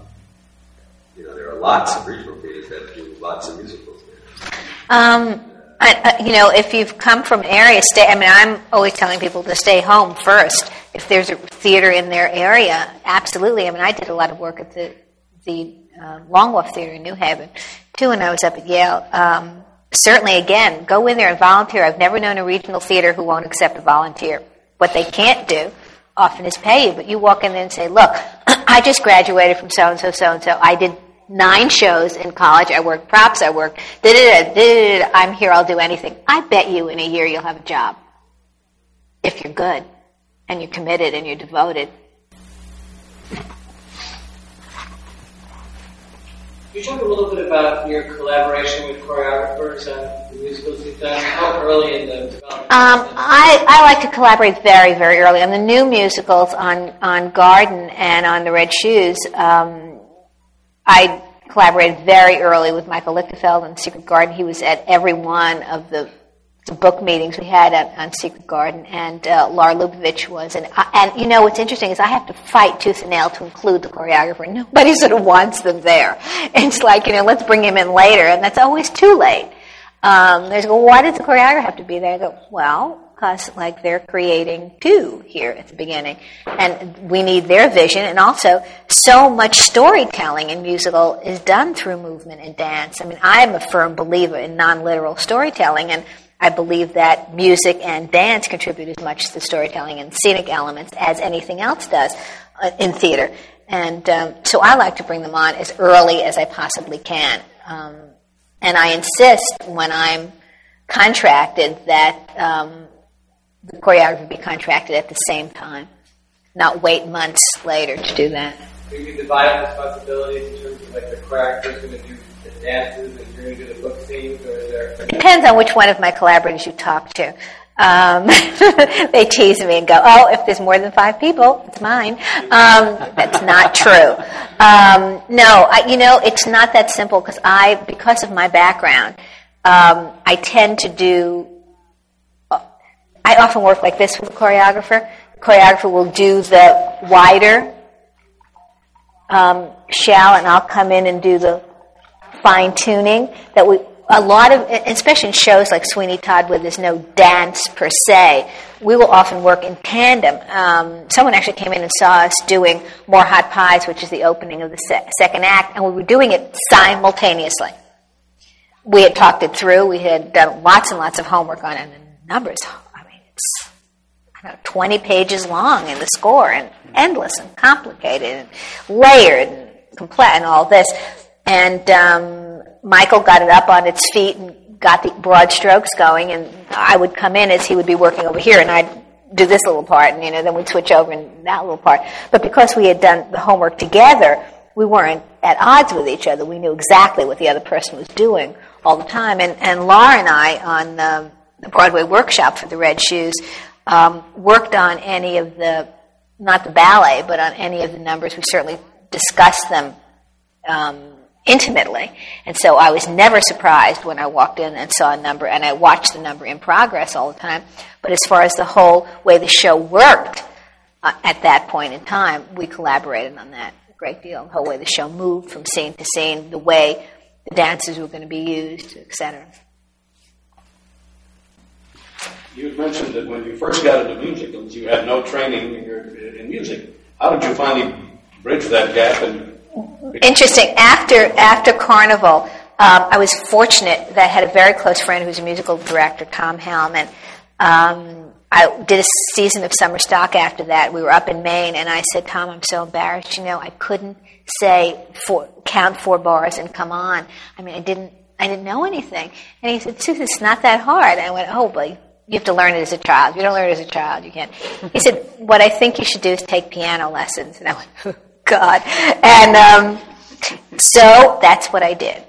you know, there are lots of regional theaters that do lots of musicals. Um, I, you know, if you've come from area, stay. I mean, I'm always telling people to stay home first. If there's a theater in their area, absolutely. I mean, I did a lot of work at the the uh, Long Wharf Theater in New Haven too when I was up at Yale. Um, certainly, again, go in there and volunteer. I've never known a regional theater who won't accept a volunteer. What they can't do often is pay you, but you walk in there and say, "Look, I just graduated from so and so, so and so. I did nine shows in college. I work props. I work. I'm here. I'll do anything. I bet you in a year you'll have a job if you're good and you're committed and you're devoted. Can you talk a little bit about your collaboration with choreographers and the musicals you've done? How early in the development? Um, I, I like to collaborate very, very early. On the new musicals on, on Garden and on The Red Shoes, um, I collaborated very early with Michael Lichtefeld on Secret Garden. He was at every one of the, the book meetings we had at, on Secret Garden, and uh, Lar Lubovitch was. And, and you know what's interesting is I have to fight tooth and nail to include the choreographer. Nobody sort of wants them there. It's like you know, let's bring him in later, and that's always too late. Um, there's go, why does the choreographer have to be there? I go, well, because like they're creating two here at the beginning. And we need their vision and also so much storytelling in musical is done through movement and dance. I mean i am a firm believer in non-literal storytelling and i believe that music and dance contribute as much to storytelling and scenic elements as anything else does uh, in theater. And um, so i like to bring them on as early as i possibly can. Um, and i insist when i'm contracted that um, the choreographer be contracted at the same time, not wait months later to do that. So you can divide responsibilities in terms of like the choreographer is going to do the dances and you're going to do the book scenes, or is there? It depends on which one of my collaborators you talk to. Um, they tease me and go, "Oh, if there's more than five people, it's mine." Um, that's not true. Um, no, I, you know, it's not that simple because I, because of my background, um, I tend to do I often work like this with a choreographer. The choreographer will do the wider um, shell, and I'll come in and do the fine tuning. That we a lot of, especially in shows like Sweeney Todd, where there's no dance per se, we will often work in tandem. Um, someone actually came in and saw us doing More Hot Pies, which is the opening of the se- second act, and we were doing it simultaneously. We had talked it through. We had done lots and lots of homework on it, and the numbers, know, 20 pages long in the score, and endless and complicated and layered and complex and all this. And um, Michael got it up on its feet and got the broad strokes going, and I would come in as he would be working over here, and I'd do this little part, and you know, then we'd switch over in that little part. But because we had done the homework together, we weren't at odds with each other. We knew exactly what the other person was doing all the time. And, and Lar and I on um, the Broadway workshop for the Red Shoes um, worked on any of the, not the ballet, but on any of the numbers. We certainly discussed them um, intimately. And so I was never surprised when I walked in and saw a number, and I watched the number in progress all the time. But as far as the whole way the show worked uh, at that point in time, we collaborated on that a great deal. The whole way the show moved from scene to scene, the way the dances were going to be used, etc. You had mentioned that when you first got into musicals, you had no training in, in music. How did you finally bridge that gap and Interesting. After after Carnival, um, I was fortunate that I had a very close friend who was a musical director, Tom Hellman. Um, I did a season of summer stock after that. We were up in Maine, and I said, Tom, I'm so embarrassed. You know, I couldn't say four, count four bars and come on. I mean, I didn't, I didn't know anything. And he said, Susan, it's not that hard. And I went, oh, but you have to learn it as a child. You don't learn it as a child, you can't. He said, what I think you should do is take piano lessons. And I went, "Oh God. And um, so that's what I did.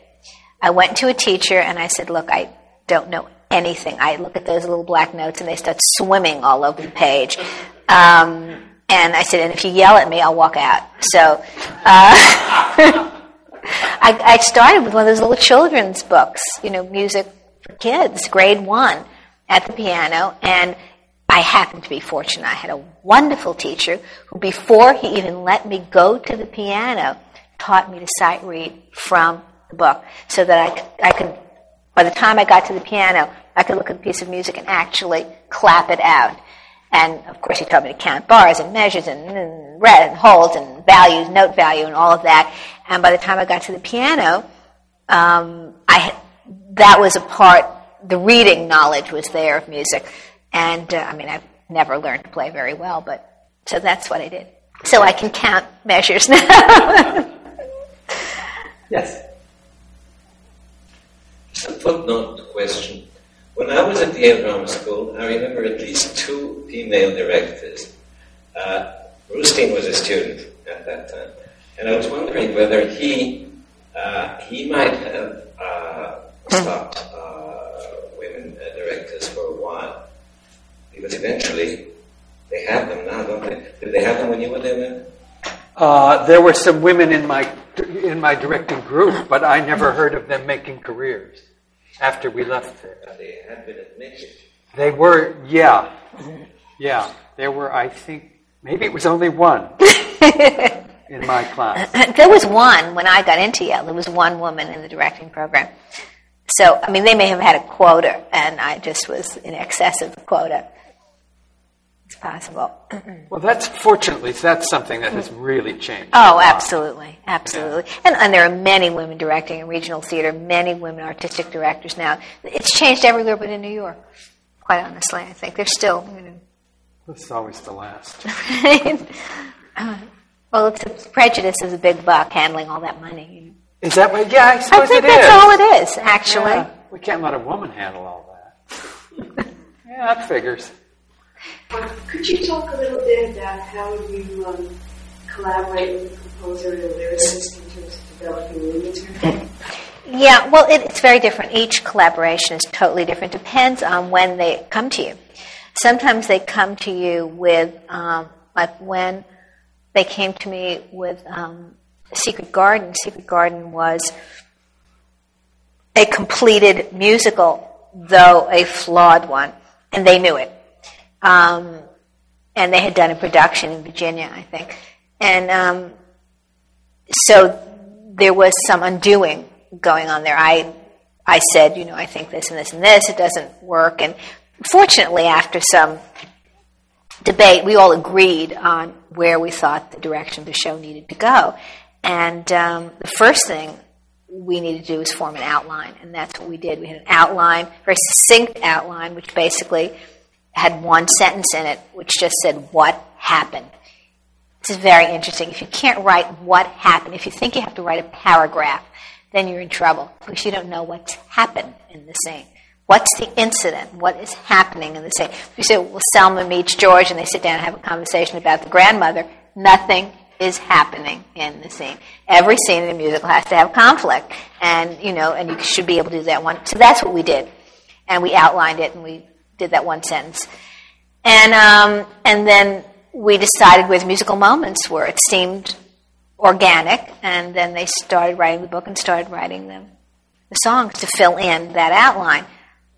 I went to a teacher and I said, Look, I don't know anything. I look at those little black notes and they start swimming all over the page. Um, and I said, And if you yell at me, I'll walk out. So uh, I, I started with one of those little children's books, you know, music for kids, grade one, at the piano. And I happened to be fortunate. I had a wonderful teacher who, before he even let me go to the piano, taught me to sight read from the book so that I, I could, by the time I got to the piano, I could look at a piece of music and actually clap it out. And of course, he taught me to count bars and measures and, and and holds and values, note value, and all of that. And by the time I got to the piano, um, I that was a part. The reading knowledge was there of music. And uh, I mean, I've never learned to play very well, but so that's what I did. So I can count measures now. yes. Just a footnote question. When I was at the Yale Drama School, I remember at least two female directors. Uh, Brustein was a student at that time, and I was wondering whether he uh, he might have uh, stopped uh, women directors for a while because eventually they have them now, don't they? Did they have them when you were there? Uh, there were some women in my in my directing group, but I never heard of them making careers after we left there. They had been admitted. They were, yeah, yeah. There were, I think, maybe it was only one in my class. There was one when I got into Yale. There was one woman in the directing program. So, I mean, they may have had a quota, and I just was in excess of the quota It's possible. well, that's fortunately that's something that has really changed. Oh, absolutely, absolutely. Yeah. And, and there are many women directing in regional theater, many women artistic directors now. It's changed everywhere but in New York. Quite honestly, I think there's still. You know, it's always the last. uh, well, it's a, prejudice is a big buck handling all that money. You know. Is that what? Yeah, I suppose I think it that's is. all it is, actually. Yeah, we can't let a woman handle all that. yeah, that figures. Um, could you talk a little bit about how you um, collaborate with the composer and the lyricist in terms of developing the material? Yeah, well, it, it's very different. Each collaboration is totally different. Depends on when they come to you. Sometimes they come to you with, um, like when they came to me with um, Secret Garden. Secret Garden was a completed musical, though a flawed one, and they knew it. Um, and they had done a production in Virginia, I think. And um, so there was some undoing going on there. I, I said, you know, I think this and this and this. It doesn't work. And fortunately, after some debate, we all agreed on where we thought the direction of the show needed to go. And um, the first thing we needed to do was form an outline, and that's what we did. We had an outline, very succinct outline, which basically had one sentence in it, which just said, What happened? This is very interesting. If you can't write what happened, if you think you have to write a paragraph, then you're in trouble because you don't know what's happened in the scene. What's the incident? What is happening in the scene? You say, well, Selma meets George and they sit down and have a conversation about the grandmother. Nothing is happening in the scene. Every scene in a musical has to have conflict. And, you know, and you should be able to do that one. So that's what we did. And we outlined it and we did that one sentence. And, um, and then we decided with musical moments where it seemed organic, and then they started writing the book and started writing the, the songs to fill in that outline.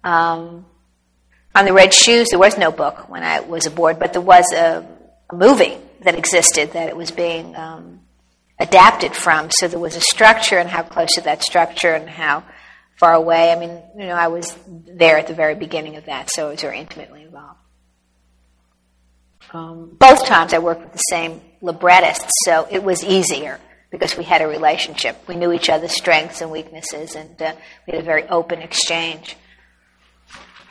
Um, on the Red Shoes, there was no book when I was aboard, but there was a, a movie that existed that it was being um, adapted from. So there was a structure and how close to that structure and how far away. I mean, you know, I was there at the very beginning of that, so I was very intimately involved. Um, both times I worked with the same librettist, so it was easier because we had a relationship. We knew each other's strengths and weaknesses, and uh, we had a very open exchange.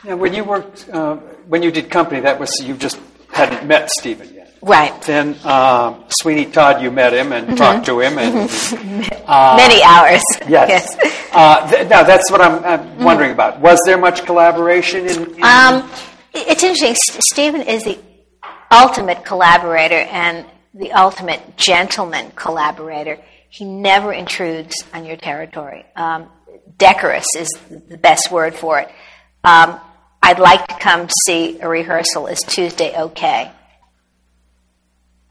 Yeah, when you worked, uh, when you did company, that was you just hadn't met Stephen yet. Right. Then um, Sweeney Todd, you met him and mm-hmm. talked to him, and uh, many hours. Yes. yes. Uh, th- now that's what I'm, I'm mm-hmm. wondering about. Was there much collaboration in? in um, it's interesting. Stephen is the ultimate collaborator and the ultimate gentleman collaborator. He never intrudes on your territory. Um, decorous is the best word for it. Um, I'd like to come see a rehearsal. Is Tuesday okay?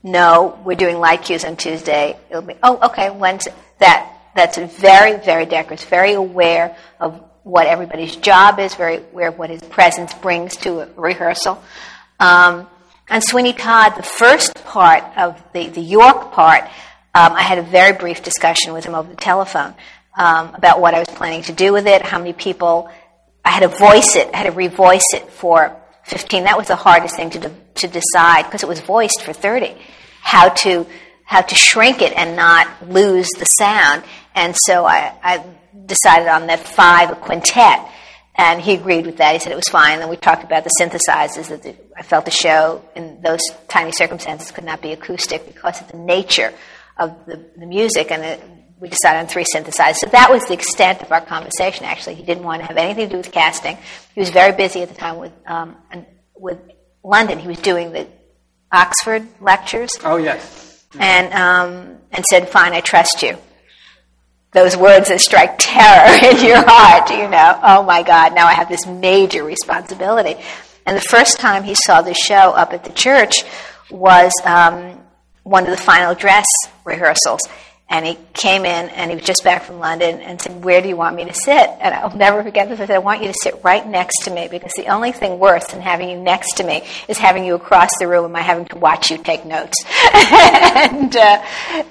No, we're doing light cues on Tuesday. It'll be, oh, okay, Wednesday. That, that's very, very decorous, very aware of what everybody's job is, very aware of what his presence brings to a rehearsal. Um, and Sweeney Todd, the first part of the, the York part, um, I had a very brief discussion with him over the telephone um, about what I was planning to do with it, how many people. I had to voice it, I had to revoice it for 15. That was the hardest thing to, de- to decide because it was voiced for 30. How to how to shrink it and not lose the sound. And so I, I decided on that five, a quintet. And he agreed with that. He said it was fine. And we talked about the synthesizers. That the, I felt the show in those tiny circumstances could not be acoustic because of the nature of the, the music. And it, we decided on three synthesizers. So that was the extent of our conversation. Actually, he didn't want to have anything to do with casting. He was very busy at the time with um, with London. He was doing the Oxford lectures. Oh yes. And um, and said, "Fine, I trust you." those words that strike terror in your heart, you know, oh my God, now I have this major responsibility. And the first time he saw the show up at the church was um, one of the final dress rehearsals. And he came in and he was just back from London and said, Where do you want me to sit? And I'll never forget this. I said, I want you to sit right next to me because the only thing worse than having you next to me is having you across the room and my having to watch you take notes. and, uh,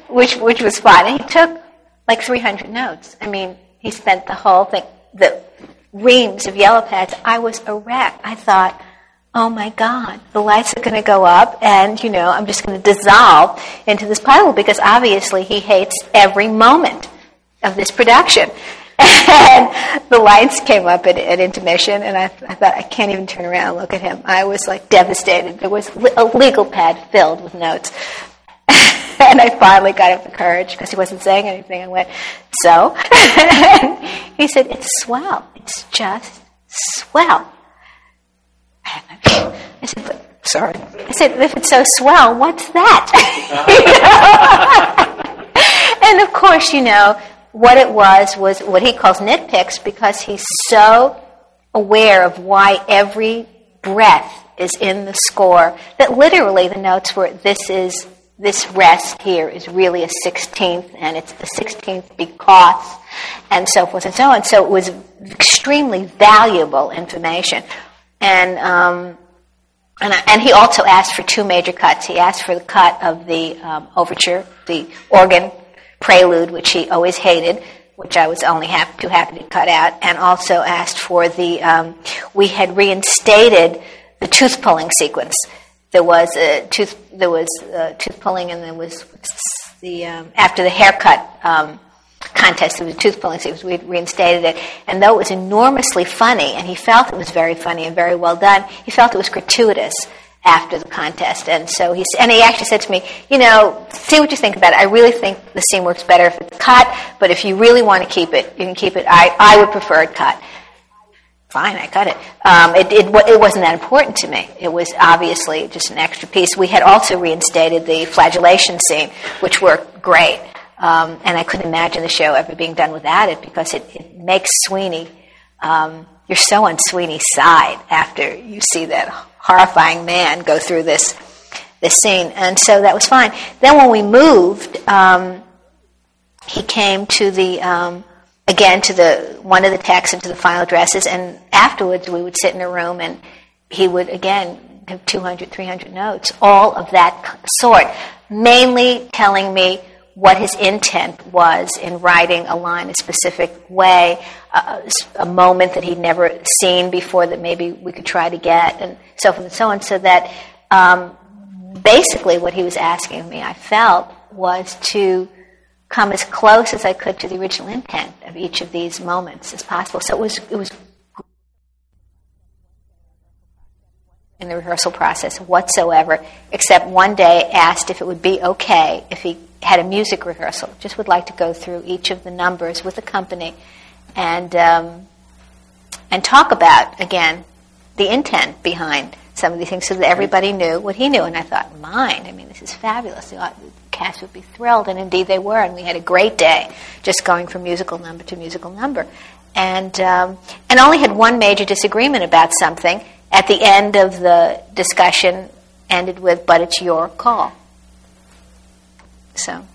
which, which was fun. And he took like 300 notes. I mean, he spent the whole thing, the reams of yellow pads. I was a wreck. I thought, oh my God, the lights are going to go up, and, you know, I'm just going to dissolve into this puddle because obviously he hates every moment of this production. And the lights came up at, at intermission, and I, I, thought, I can't even turn around and look at him. I was like devastated. There was a legal pad filled with notes. and I finally got up the courage because he wasn't saying anything. I went, so? he said, it's swell. It's just swell. I said, sorry. I said, if it's so swell, what's that? and of course, you know, what it was was what he calls nitpicks because he's so aware of why every breath is in the score that literally the notes were, this is this rest here is really a 16th, and it's the 16th because, and so forth and so on. So it was extremely valuable information. And, um, and, I, and, he also asked for two major cuts. He asked for the cut of the um, overture, the organ prelude, which he always hated, which I was only too happy to cut out, and also asked for the, um, we had reinstated the tooth pulling sequence there was a tooth there was tooth pulling, and there was the um, after the haircut um, contest, there was tooth pulling, so we reinstated it. And though it was enormously funny, and he felt it was very funny and very well done, he felt it was gratuitous after the contest. And so he and he actually said to me, you know, see what you think about it. I really think the scene works better if it's cut, but if you really want to keep it, you can keep it. I, I would prefer it cut. Fine, I cut it. Um, it, it. It wasn't that important to me. It was obviously just an extra piece. We had also reinstated the flagellation scene, which worked great. Um, and I couldn't imagine the show ever being done without it because it, it makes Sweeney, um, you're so on Sweeney's side after you see that horrifying man go through this, this scene. And so that was fine. Then when we moved, um, he came to the, um, again, to the, one of the texts and to the final addresses, and afterwards we would sit in a room and he would, again, have 200, 300 notes, all of that sort, mainly telling me what his intent was in writing a line a specific way, a moment that he'd never seen before that maybe we could try to get, and so forth and so on. So that um, basically what he was asking me, I felt, was to come as close as I could to the original intent of each of these moments as possible. So it was it was in the rehearsal process whatsoever, except one day asked if it would be okay if he had a music rehearsal. Just would like to go through each of the numbers with the company and um, and talk about again the intent behind some of these things, so that everybody knew what he knew. And I thought, mind, I mean, this is fabulous. The cast would be thrilled, and indeed they were. And we had a great day, just going from musical number to musical number, and um, and only had one major disagreement about something. At the end of the discussion, ended with, "But it's your call." So.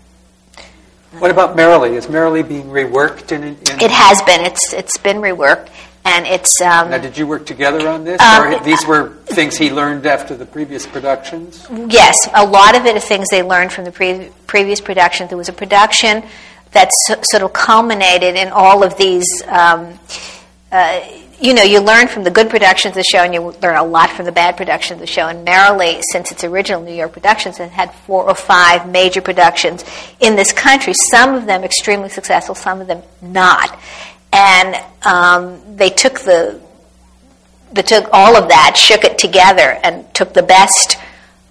What about Merrily? Is Merrily being reworked? In, in it has been. It's it's been reworked, and it's. Um, now, did you work together on this, um, or these were things he learned after the previous productions? Yes, a lot of it is things they learned from the pre- previous production. There was a production that so, sort of culminated in all of these. Um, uh, you know, you learn from the good productions of the show, and you learn a lot from the bad productions of the show. And Merrily, since its original New York productions, has had four or five major productions in this country. Some of them extremely successful, some of them not. And um, they took the they took all of that, shook it together, and took the best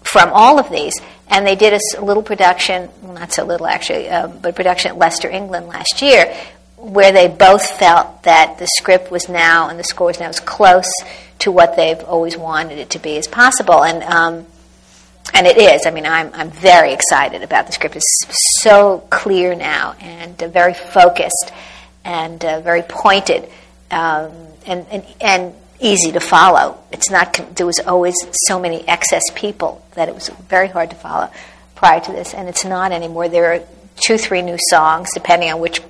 from all of these. And they did a little production, well, not so little actually, um, but production at Leicester, England last year, where they both felt that the script was now and the score was now as close to what they've always wanted it to be as possible. And um, and it is. I mean, I'm I'm very excited about the script. It's so clear now and uh, very focused and uh, very pointed um, and, and and easy to follow. It's not. There was always so many excess people that it was very hard to follow prior to this, and it's not anymore. There are two, three new songs depending on which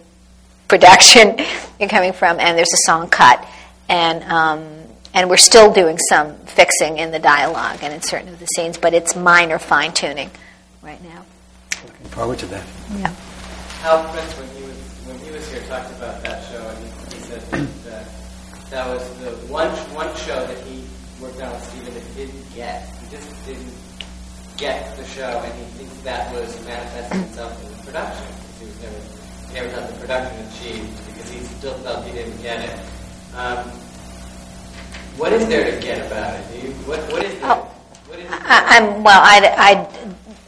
production you're coming from, and there's a song cut, and um, and we're still doing some fixing in the dialogue and in certain of the scenes, but it's minor fine tuning right now. Looking forward to that. Yeah. Hal Prince, when he was when he was here, talked about that show, and he, he said that that was the one one show that he worked on with Stephen that he didn't get. He just didn't get the show, and he thinks that was manifesting itself in the production. because He was never never got the production achieved because he still felt he didn't get it. Um, what is there to get about it? You, what, what is there? Oh, what is I, am well. I,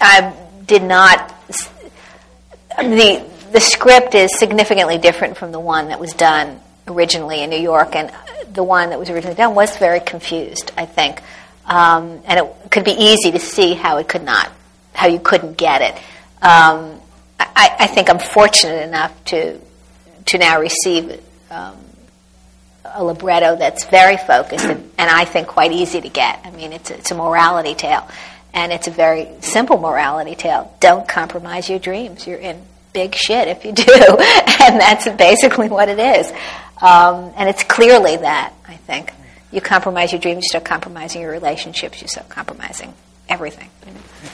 I, I did not. The the script is significantly different from the one that was done originally in New York, and the one that was originally done was very confused. I think, um, and it could be easy to see how it could not, how you couldn't get it. Um, I, I, think I'm fortunate enough to to now receive um, a libretto that's very focused and, and, I think quite easy to get. I mean, it's a, it's a morality tale, and it's a very simple morality tale. Don't compromise your dreams. You're in big shit if you do, and that's basically what it is. Um, and it's clearly that I think you compromise your dreams, you start compromising your relationships, you start compromising everything.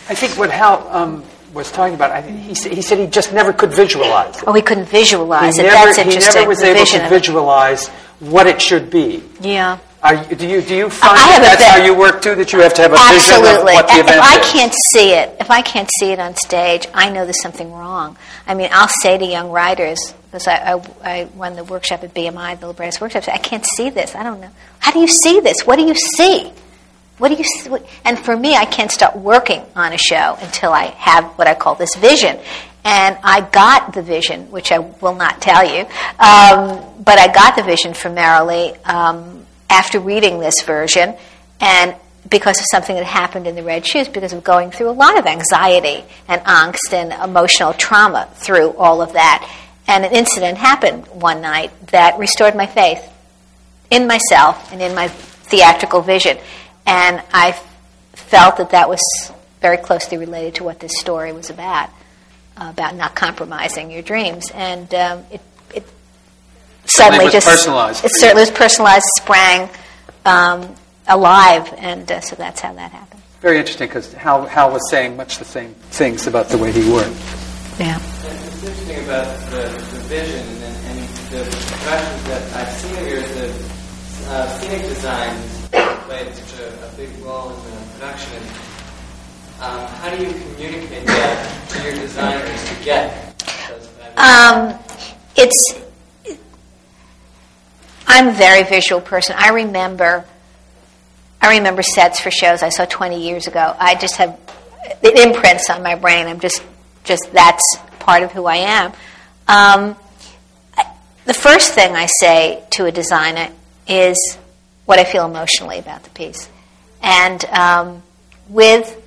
I think what Hal um, was talking about, I, he, he said he just never could visualize it. Oh, he couldn't visualize he it. Never, That's interesting. He never was able to visualize what it should be. Yeah. Are you, do you do you find I that that's bit- how you work too? That you have to have a vision of Absolutely. what the if event I is? can't see it, if I can't see it on stage, I know there's something wrong. I mean, I'll say to young writers, because I, I, I run the workshop at BMI, the Librettists Workshop, I can't see this. I don't know. How do you see this? What do you see? What do you? What- And for me, I can't start working on a show until I have what I call this vision. And I got the vision, which I will not tell you, um, but I got the vision from Merrily um, after reading this version, and because of something that happened in the Red Shoes, because of going through a lot of anxiety and angst and emotional trauma through all of that. And an incident happened one night that restored my faith in myself and in my theatrical vision. And I felt that that was very closely related to what this story was about, uh, about not compromising your dreams. And um, it, it suddenly was just personalized. It certainly was personalized, sprang um, alive, and uh, so that's how that happened. Very interesting because Hal, Hal was saying much the same things about the way he worked. Yeah. And It's interesting about the, the vision and, and the productions that I've seen of yours, the uh, scenic design played such a, a big role in the production. Um, how do you communicate that to your designers to get those Um, it's. I'm a very visual person. I remember. I remember sets for shows I saw 20 years ago. I just have it imprints on my brain. I'm just, just that's part of who I am. Um, the first thing I say to a designer is what I feel emotionally about the piece, and um, with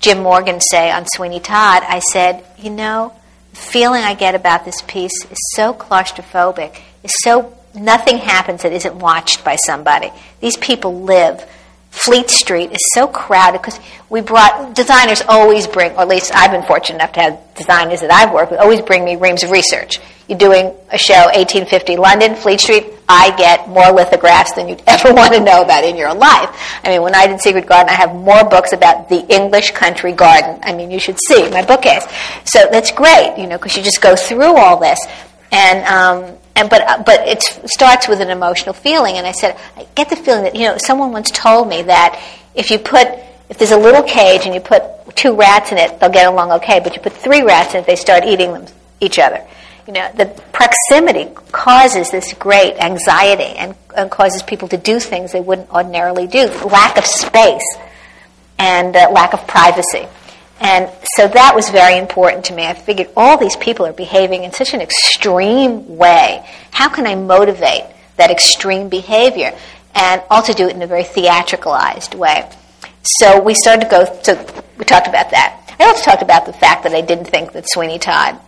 Jim Morgan say on Sweeney Todd, I said, you know, the feeling I get about this piece is so claustrophobic, is so nothing happens that isn't watched by somebody. These people live. Fleet Street is so crowded because we brought designers always bring, or at least I've been fortunate enough to have designers that I've worked with, always bring me reams of research. You're doing a show, 1850 London, Fleet Street, I get more lithographs than you'd ever want to know about in your life. I mean, when I did Secret Garden, I have more books about the English country garden. I mean, you should see my bookcase. So that's great, you know, because you just go through all this. And, um, and but, but it starts with an emotional feeling. And I said, I get the feeling that, you know, someone once told me that if you put, if there's a little cage and you put two rats in it, they'll get along okay. But you put three rats in it, they start eating them, each other. You know, the proximity causes this great anxiety and, and causes people to do things they wouldn't ordinarily do. Lack of space and uh, lack of privacy. And so that was very important to me. I figured all these people are behaving in such an extreme way. How can I motivate that extreme behavior? And also do it in a very theatricalized way. So we started to go so we talked about that. I also talked about the fact that I didn't think that Sweeney Todd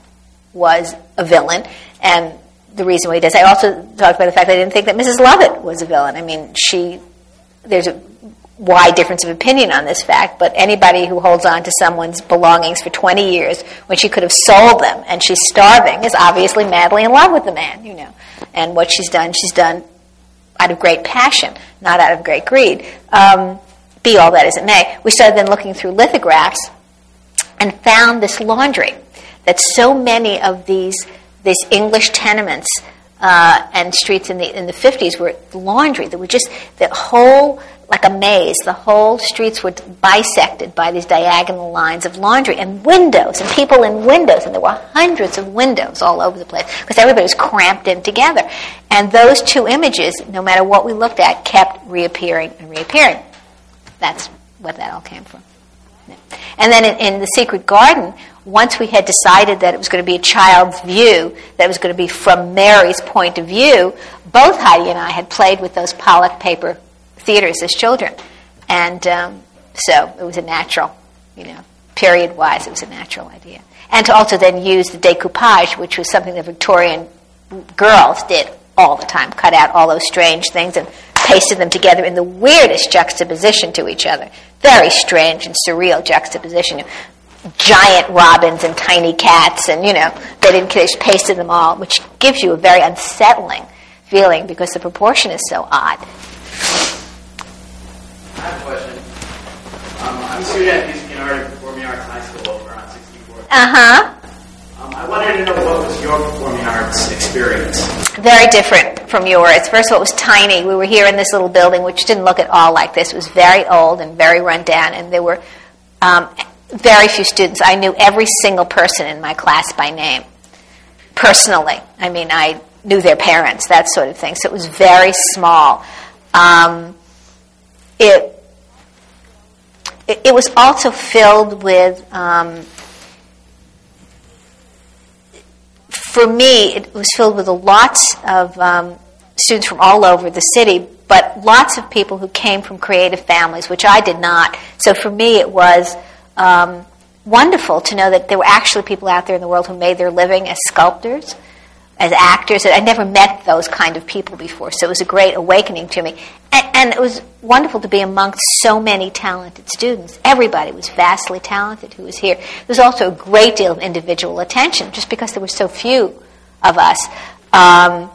was a villain, and the reason why he does. I also talked about the fact that I didn't think that Mrs. Lovett was a villain. I mean, she, there's a wide difference of opinion on this fact, but anybody who holds on to someone's belongings for 20 years when she could have sold them and she's starving is obviously madly in love with the man, you know. And what she's done, she's done out of great passion, not out of great greed. Um, be all that as it may. We started then looking through lithographs and found this laundry that so many of these these English tenements uh, and streets in the in the fifties were laundry. That were just the whole like a maze. The whole streets were bisected by these diagonal lines of laundry and windows and people in windows, and there were hundreds of windows all over the place because everybody was cramped in together. And those two images, no matter what we looked at, kept reappearing and reappearing. That's what that all came from. And then in, in, The Secret Garden, once we had decided that it was going to be a child's view, that it was going to be from Mary's point of view, both Heidi and I had played with those Pollock paper theaters as children. And um, so it was a natural, you know, period wise, it was a natural idea. And to also then use the decoupage, which was something the Victorian girls did all the time, cut out all those strange things and pasted them together in the weirdest juxtaposition to each other. Very strange and surreal juxtaposition. Giant robins and tiny cats, and you know, they didn't they just pasted them all, which gives you a very unsettling feeling because the proportion is so odd. I have a question. Um, I'm a student at Music and Art at Performing Arts High School around 64. Uh huh. Um, I I wanted to know what was your performing arts experience? Very different from yours. First of all, it was tiny. We were here in this little building, which didn't look at all like this. It was very old and very run down, and there were um, very few students. I knew every single person in my class by name, personally. I mean, I knew their parents, that sort of thing. So it was very small. Um, it, it, it was also filled with um, for me, it was filled with lots of um, students from all over the city, but lots of people who came from creative families, which I did not. So for me, it was um, wonderful to know that there were actually people out there in the world who made their living as sculptors as actors. I never met those kind of people before, so it was a great awakening to me. And, and, it was wonderful to be amongst so many talented students. Everybody was vastly talented who was here. There was also a great deal of individual attention, just because there were so few of us. Um,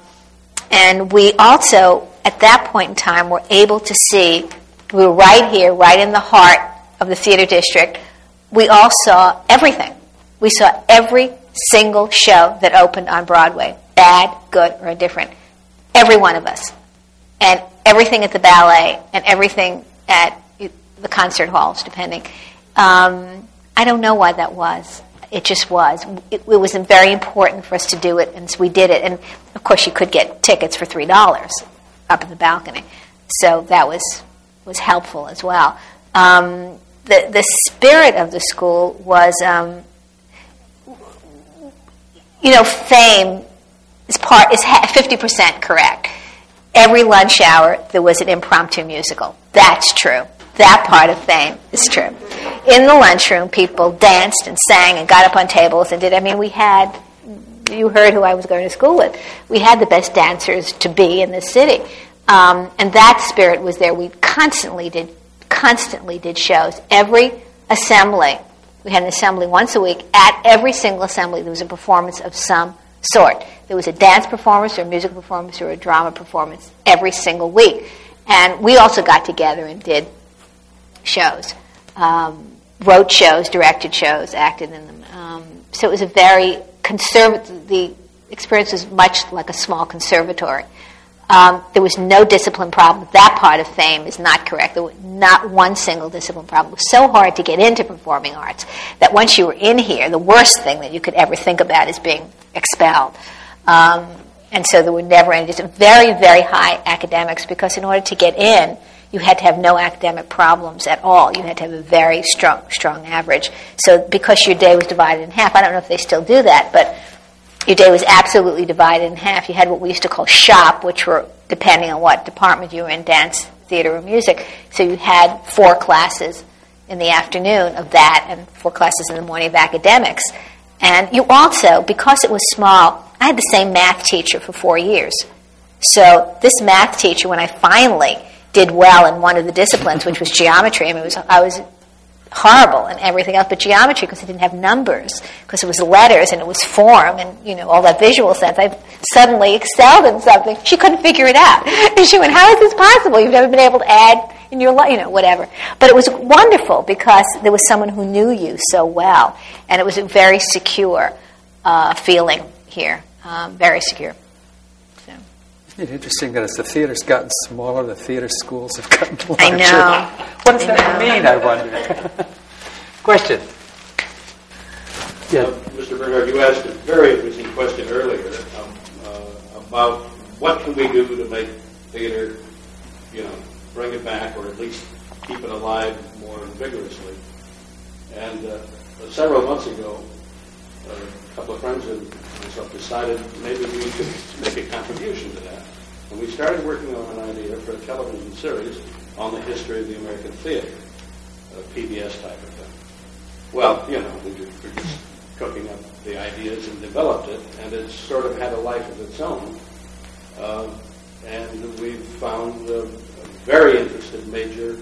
and we also, at that point in time, were able to see, we were right here, right in the heart of the theater district. We all saw everything. We saw every single show that opened on Broadway, bad, good, or indifferent. Every one of us. And everything at the ballet and everything at the concert halls, depending. Um, I don't know why that was. It just was. It, it, was very important for us to do it, and so we did it. And of course, you could get tickets for three dollars up in the balcony, so that was was helpful as well. Um, the the spirit of the school was um, you know, fame is part is fifty percent correct. Every lunch hour there was an impromptu musical. That's true. That part of fame is true. In the lunchroom, people danced and sang and got up on tables and did. I mean, we had. You heard who I was going to school with. We had the best dancers to be in the city, um, and that spirit was there. We constantly did, constantly did shows. Every assembly we had an assembly once a week. At every single assembly, there was a performance of some sort. There was a dance performance or a music performance or a drama performance every single week. And we also got together and did shows, um, wrote shows, directed shows, acted in them. Um, so it was a very conservative, the experience was much like a small conservatory. Um, there was no discipline problem. That part of fame is not correct. There was not one single discipline problem. It was so hard to get into performing arts that once you were in here, the worst thing that you could ever think about is being expelled. Um, and so there were never any, just very, very high academics because in order to get in, you had to have no academic problems at all. You had to have a very strong, strong average. So because your day was divided in half, I don't know if they still do that, but your day was absolutely divided in half. You had what we used to call shop, which were depending on what department you were in, dance, theater, or music. So you had four classes in the afternoon of that and four classes in the morning of academics. And you also, because it was small, I had the same math teacher for four years. So this math teacher, when I finally did well in one of the disciplines, which was geometry, I mean, was, I was horrible and everything else, but geometry because it didn't have numbers, because it was letters and it was form and you know all that visual sense. I suddenly excelled in something. She couldn't figure it out, and she went, "How is this possible? You've never been able to add in your life, you know, whatever." But it was wonderful because there was someone who knew you so well, and it was a very secure uh, feeling here, um, very secure. Isn't it interesting that as the theater's gotten smaller, the theater schools have gotten larger? I know. What does I that know. mean, I wonder? Question. Yeah. Uh, Mr. Bernhardt, you asked a very interesting question earlier um, uh, about what can we do to make theater, you know, bring it back or at least keep it alive more vigorously. And uh, several months ago, a couple of friends and myself decided maybe we could make a contribution to that. And we started working on an idea for a television series on the history of the American theater, a PBS type of thing. Well, you know, we were just cooking up the ideas and developed it, and it's sort of had a life of its own. Uh, and we've found a, a very interested major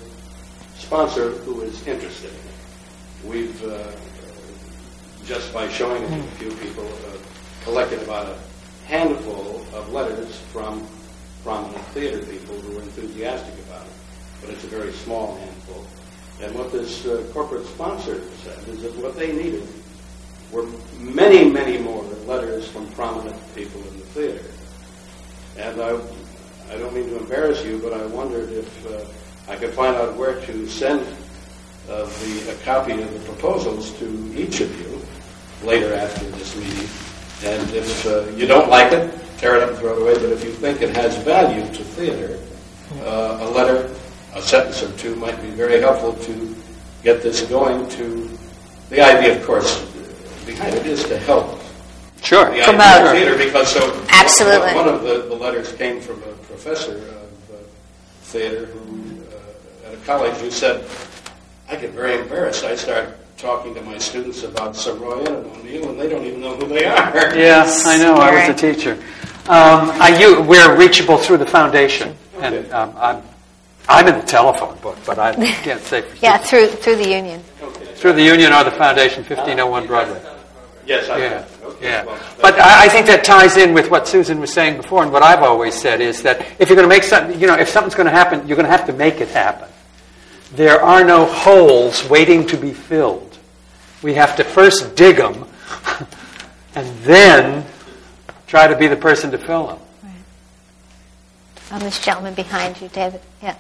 sponsor who is interested in it. We've, uh, just by showing it to a few people, uh, collected about a handful of letters from prominent theater people who were enthusiastic about it. But it's a very small handful. And what this uh, corporate sponsor said is that what they needed were many, many more letters from prominent people in the theater. And I, I don't mean to embarrass you, but I wondered if uh, I could find out where to send uh, the, a copy of the proposals to each of you later after this meeting. And if uh, you don't like it, tear it up and throw it away. But if you think it has value to theater, uh, a letter, a sentence or two might be very helpful to get this going. To the idea, of course, behind it is to help. Sure. The Promote. idea of theater, because so Absolutely. One, of the, the letters came from a professor of uh, theater who uh, at a college who said, "I get very embarrassed. I start." Talking to my students about Saroyan O'Neill, and they don't even know who they are. Yeah, I know. I was a teacher. Um, I, you, we're reachable through the foundation, and um, I'm, I'm in the telephone book, but I can't say for Yeah, certain. through through the union. through the union or the foundation, 1501 Broadway. Yes, I Yeah, have. Okay, yeah. well, But I, I think that ties in with what Susan was saying before, and what I've always said is that if you're going to make something, you know, if something's going to happen, you're going to have to make it happen. There are no holes waiting to be filled. We have to first dig them and then try to be the person to fill them. Right. This gentleman behind you, David. Yeah.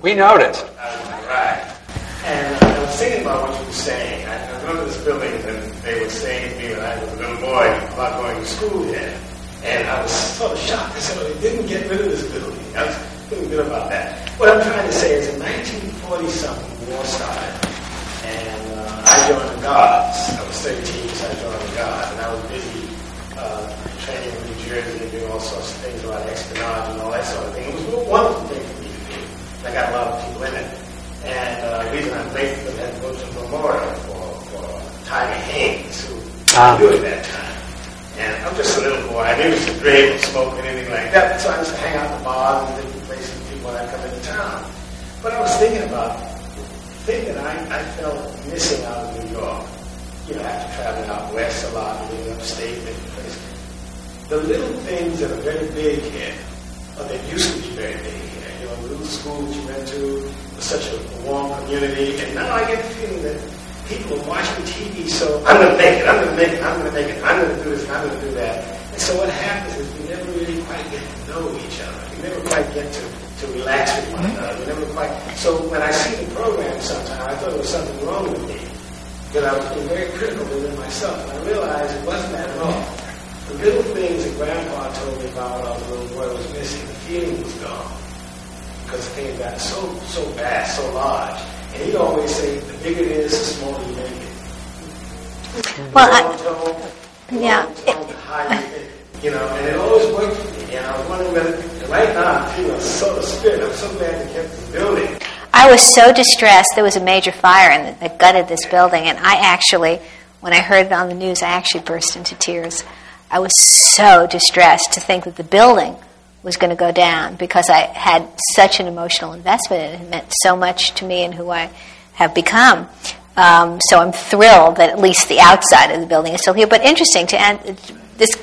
We noticed. Right. And I was thinking about what you were saying. I, I remember this building, and they were saying to me when I was a little boy about going to school there. And I was sort of shocked. I said, well, they didn't get rid of this building. I was thinking good about that. What I'm trying to say is in 19 20-something war side, and uh, I joined the Gods. I was 13, so I joined the Gods, and I was busy uh, training in New Jersey and doing all sorts of things about espionage and all that sort of thing. It was a wonderful thing for me to do, and I got a lot of people in it. And uh, the reason I'm grateful for that was a memorial for, for Tiger Haynes, who was knew at that time. And I'm just a little boy. I knew he was a drink and smoking anything like that, so I just hang out in the bar. and but I was thinking about the thing that I, I felt missing out of New York. You know, after traveling out west a lot, living upstate, different places. The little things that are very big here, or that used to be very big here. You know, the little school that you went to was such a warm community, and now I get the feeling that people are watching TV, so I'm going to make it, I'm going to make it, I'm going to make it, I'm going to do this, I'm going to do that. And so what happens is we never really quite get to know each other. We never quite get to, to relax with one another. We never quite. So when I see the program sometimes, I thought there was something wrong with me. That I was being very critical within myself. And I realized it wasn't that at all. The little things that Grandpa told me about when I was a little boy was missing. The feeling was gone. Because things got so, so vast, so large. And he'd always say, the bigger it is, the smaller you make it. Well, I- tone, Yeah. tone, high you make it. You know, and it always worked for me. And I was wondering whether, right now a sort of spirit. I'm so glad they kept the building. I was so distressed. There was a major fire and that gutted this building, and I actually, when I heard it on the news, I actually burst into tears. I was so distressed to think that the building was going to go down because I had such an emotional investment in it. It meant so much to me and who I have become. Um, so I'm thrilled that at least the outside of the building is still here. But interesting to end, this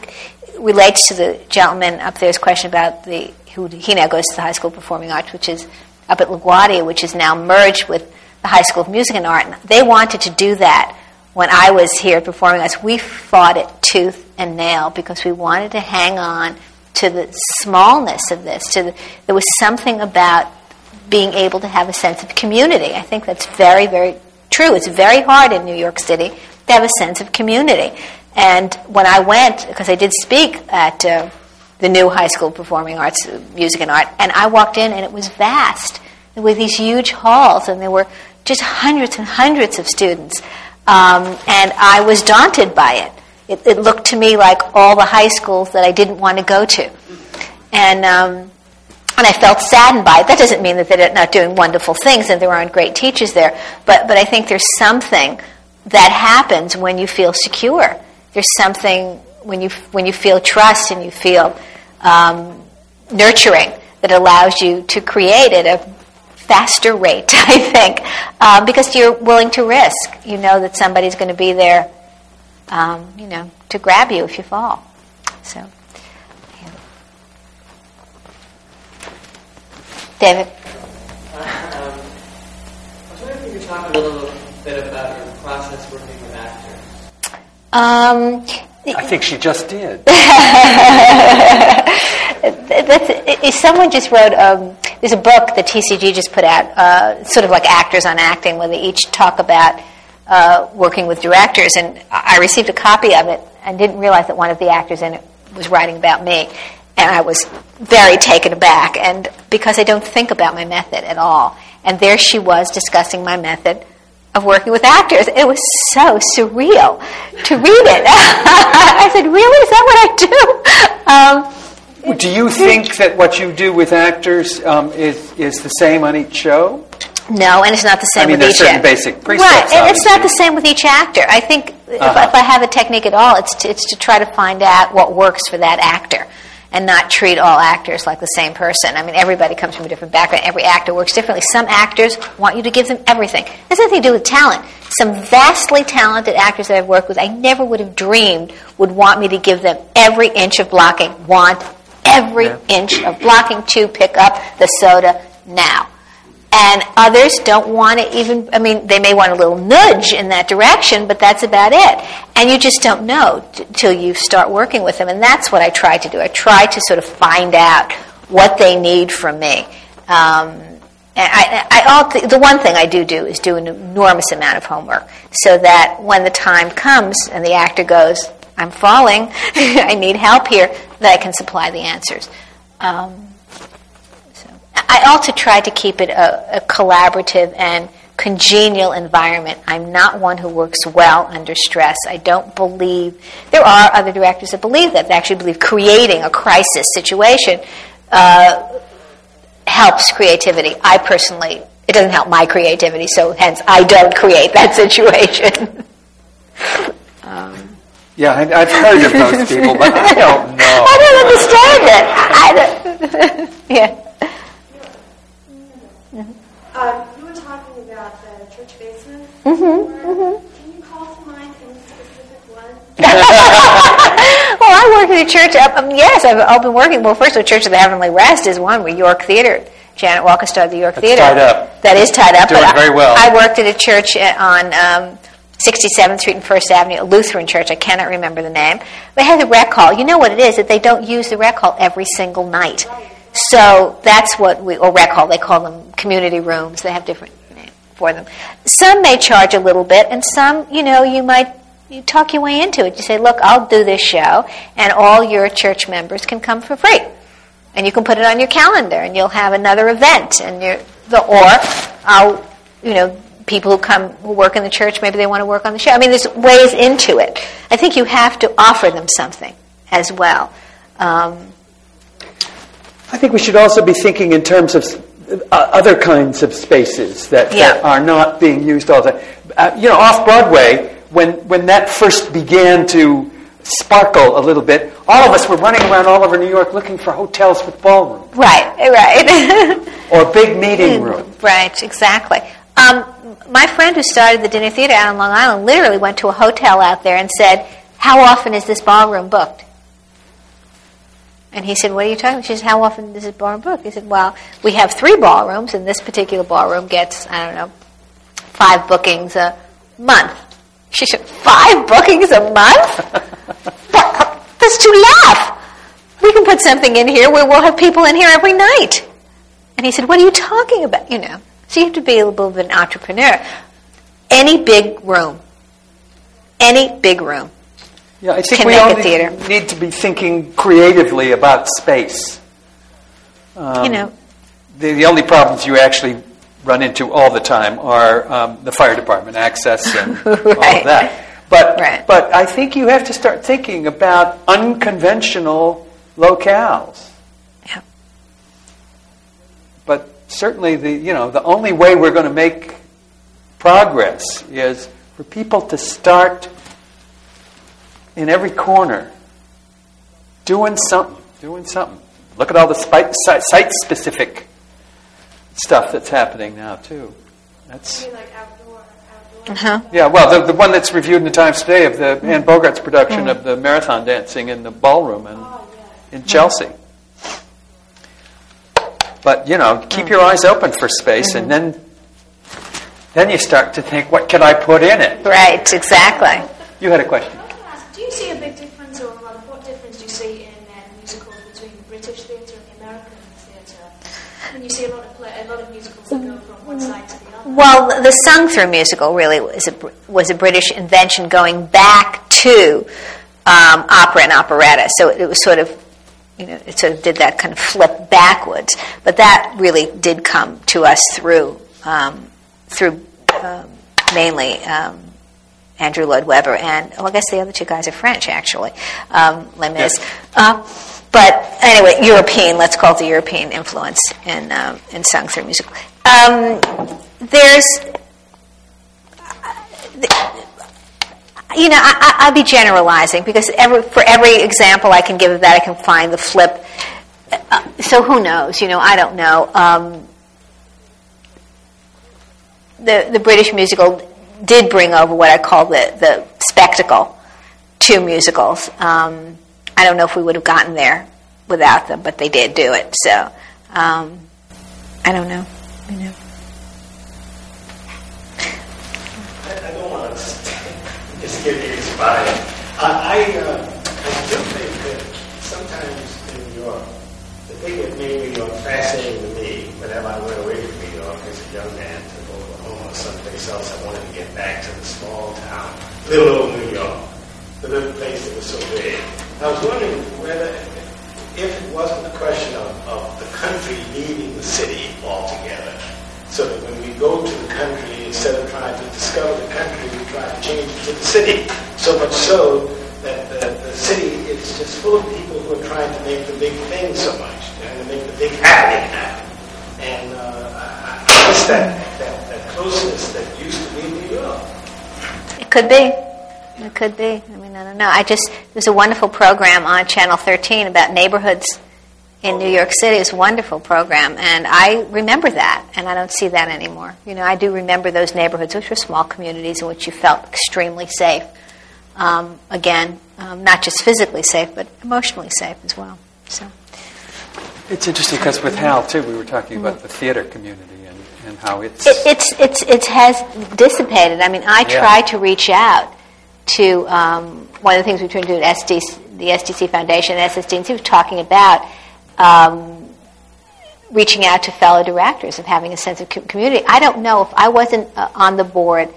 relates to the gentleman up there's question about the who he now goes to the High School of Performing Arts, which is up at LaGuardia, which is now merged with the High School of Music and Art. And they wanted to do that when I was here Performing Arts. We fought it tooth and nail because we wanted to hang on to the smallness of this. To the, there was something about being able to have a sense of community. I think that's very, very true. It's very hard in New York City to have a sense of community. And when I went, because I did speak at uh, the new High School Performing Arts, Music and Art, and I walked in and it was vast. There were these huge halls, and there were just hundreds and hundreds of students. Um, and I was daunted by it. it. It looked to me like all the high schools that I didn't want to go to. And um, and I felt saddened by it. That doesn't mean that they're not doing wonderful things and there aren't great teachers there, but, but I think there's something that happens when you feel secure. There's something when you, when you feel trust and you feel um, nurturing that allows you to create at a faster rate, I think, um, because you're willing to risk. You know that somebody's going to be there, um, you know, to grab you if you fall. So. David? Um, I was wondering if you could talk a little bit about your process. Um, I think she just did. Someone just wrote, um, there's a book that TCG just put out, uh, sort of like Actors on Acting, where they each talk about uh, working with directors. And I received a copy of it and didn't realize that one of the actors in it was writing about me. And I was very taken aback, and because I don't think about my method at all. And there she was discussing my method of working with actors. It was so surreal to read it. I said, "Really? Is that what I do?" Um, do you think that what you do with actors um, is is the same on each show? No, and it's not the same I mean, with each certain actor. basic precepts. Right, and it's not the same with each actor. I think if, Uh-huh. if I have a technique at all, it's to, it's to try to find out what works for that actor and not treat all actors like the same person. I mean, everybody comes from a different background. Every actor works differently. Some actors want you to give them everything. It has nothing to do with talent. Some vastly talented actors that I've worked with, I never would have dreamed would want me to give them every inch of blocking. Want every inch of blocking to pick up the soda now. And others don't want to even, I mean, they may want a little nudge in that direction, but that's about it. And you just don't know t- till you start working with them. And that's what I try to do. I try to sort of find out what they need from me. Um, I, I, th- the one thing I do do is do an enormous amount of homework so that when the time comes and the actor goes, I'm falling, I need help here, that I can supply the answers. Um, I also try to keep it a, a collaborative and congenial environment. I'm not one who works well under stress. I don't believe there are other directors that believe that. They actually believe creating a crisis situation uh, helps creativity. I personally, it doesn't help my creativity, so hence I don't create that situation. um, Yeah, I, I've heard of those people, but I don't know. I don't understand it. I don't, yeah. Uh, you were talking about the church basement. Mhm, before. Can you call to mind any specific one? well, I work at a church. Um, yes, I've, I've been working. Well, first, the Church of the Heavenly Rest is one. We're York Theater. Janet Walker started the York That's Theater. tied up. That is tied up. Doing but I- very well. I worked at a church uh, on um, 67th Street and First Avenue, a Lutheran church. I cannot remember the name. They have the rec hall. You know what it is? That they don't use the rec hall every single night. So that's what we, or rec hall, they call them community rooms. They have different names for them. Some may charge a little bit, and some, you know, you might you talk your way into it. You say, look, I'll do this show, and all your church members can come for free. And you can put it on your calendar, and you'll have another event. And you're, the, or I'll, you know, people who come who work in the church, maybe they want to work on the show. I mean, there's ways into it. I think you have to offer them something as well. Um, I think we should also be thinking in terms of uh, other kinds of spaces that, that are not being used all the time. Uh, you know, off Broadway, when, when that first began to sparkle a little bit, all of us were running around all over New York looking for hotels with ballrooms right, right. or big meeting rooms. Right, exactly. Um, my friend who started the dinner theater out on Long Island literally went to a hotel out there and said, "How often is this ballroom booked?" And he said, "What are you talking?" about? She said, "How often is this ballroom booked?" He said, "Well, we have three ballrooms, and this particular ballroom gets I don't know five bookings a month." She said, five bookings a month? That- That's too laugh. We can put something in here where we'll have people in here every night." And he said, What are you talking about? You know. So you have to be a little bit of an entrepreneur. Any big room, any big room. Yeah, I think we all need, need to be thinking creatively about space. Um, you know, the, the only problems you actually run into all the time are um, the fire department access and all of that. But Right. but I think you have to start thinking about unconventional locales. Yeah. But certainly the you know the only way we're going to make progress is for people to start in every corner doing something, doing something. Look at all the site specific stuff that's happening now too. That's like outdoor, outdoor? uh-huh. yeah. Well, the, the one that's reviewed in the Times today of the Anne Bogart's production mm. of the marathon dancing in the ballroom in, oh, in Chelsea. But you know, keep your mm-hmm. eyes open for space, and mm-hmm. then then you start to think, what can I put in it? Right, exactly. You had a question. I want to ask, do you see a big difference, or rather, what difference do you see in uh, musicals between the British theatre and the American theatre? I mean, you see a lot of play, a lot of musicals that go from one side to the other. Well, the sung through musical really was a, was a British invention going back to um, opera and operetta. So it was sort of, you know, it sort of did that kind of flip backwards. But that really did come to us through um, through um, mainly um, Andrew Lloyd Webber and well, I guess the other two guys are French actually, um, Les Mis. Uh, but anyway, European. Let's call it the European influence in um, in sung through musical. Um, there's you know, I, I'd be generalizing because every, for every example I can give of that, I can find the flip. Uh, so who knows? You know, I don't know. Um, the the British musical did bring over what I call the the spectacle to musicals. Um, I don't know if we would have gotten there without them, but they did do it. So um, I don't know. You know. I don't want to just get you inspired. I, I, uh, I do think that sometimes in New York, the thing that made New York fascinating to me, whenever I went away from New York as a young man to Oklahoma or someplace else, I wanted to get back to the small town, little old New York, the little place that was so big. I was wondering whether, if it wasn't a question of, of the country leaving the city altogether, so that when we go to the country, instead of trying to discover the country, we try to change it to the city. So much so that the, the city is just full of people who are trying to make the big thing so much, trying to make the big happening happen. And uh, I, miss that, that, that closeness that used to be New York. It could be. It could be. I mean, I don't know. I just there's a wonderful program on Channel 13 about neighborhoods in New York City. It's a wonderful program, and I remember that, and I don't see that anymore. You know, I do remember those neighborhoods, which were small communities in which you felt extremely safe. Um, again, um, not just physically safe, but emotionally safe as well. So. It's interesting because with Hal too, we were talking about the theater community and, and how it's It, it's it's it has dissipated. I mean, I Yeah. try to reach out to um, one of the things we try to do at SDC, the SDC Foundation, and SSDC was talking about um, reaching out to fellow directors and having a sense of co- community. I don't know if I wasn't uh, on the board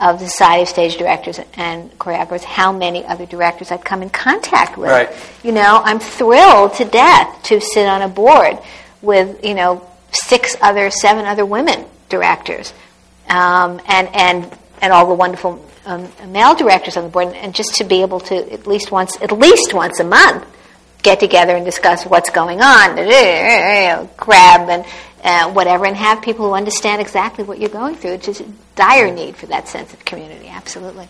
of the Society of Stage Directors and Choreographers, how many other directors I'd come in contact with. Right. You know, I'm thrilled to death to sit on a board with, you know, six other, seven other women directors, um, and and and all the wonderful um, male directors on the board, and just to be able to at least once, at least once a month, get together and discuss what's going on, grab and uh, whatever, and have people who understand exactly what you're going through. It's just a dire need for that sense of community. Absolutely.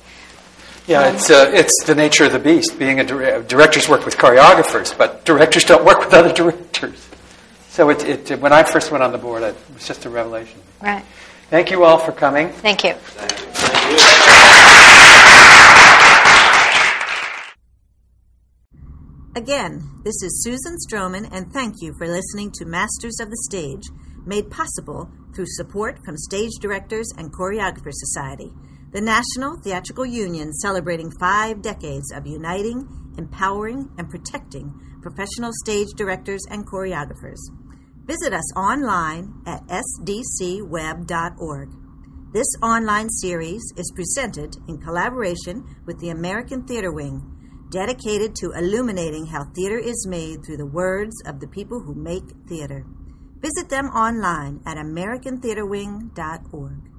yeah, it's uh, it's the nature of the beast. Being a dir- directors work with choreographers, but directors don't work with other directors. So it, it when I first went on the board, it was just a revelation. Right. Thank you all for coming. Thank you. Again, this is Susan Stroman, and thank you for listening to Masters of the Stage, made possible through support from Stage Directors and Choreographers Society, the National Theatrical Union celebrating five decades of uniting, empowering, and protecting professional stage directors and choreographers. Visit us online at sdcweb.org. This online series is presented in collaboration with the American Theater Wing, dedicated to illuminating how theater is made through the words of the people who make theater. Visit them online at americantheaterwing.org.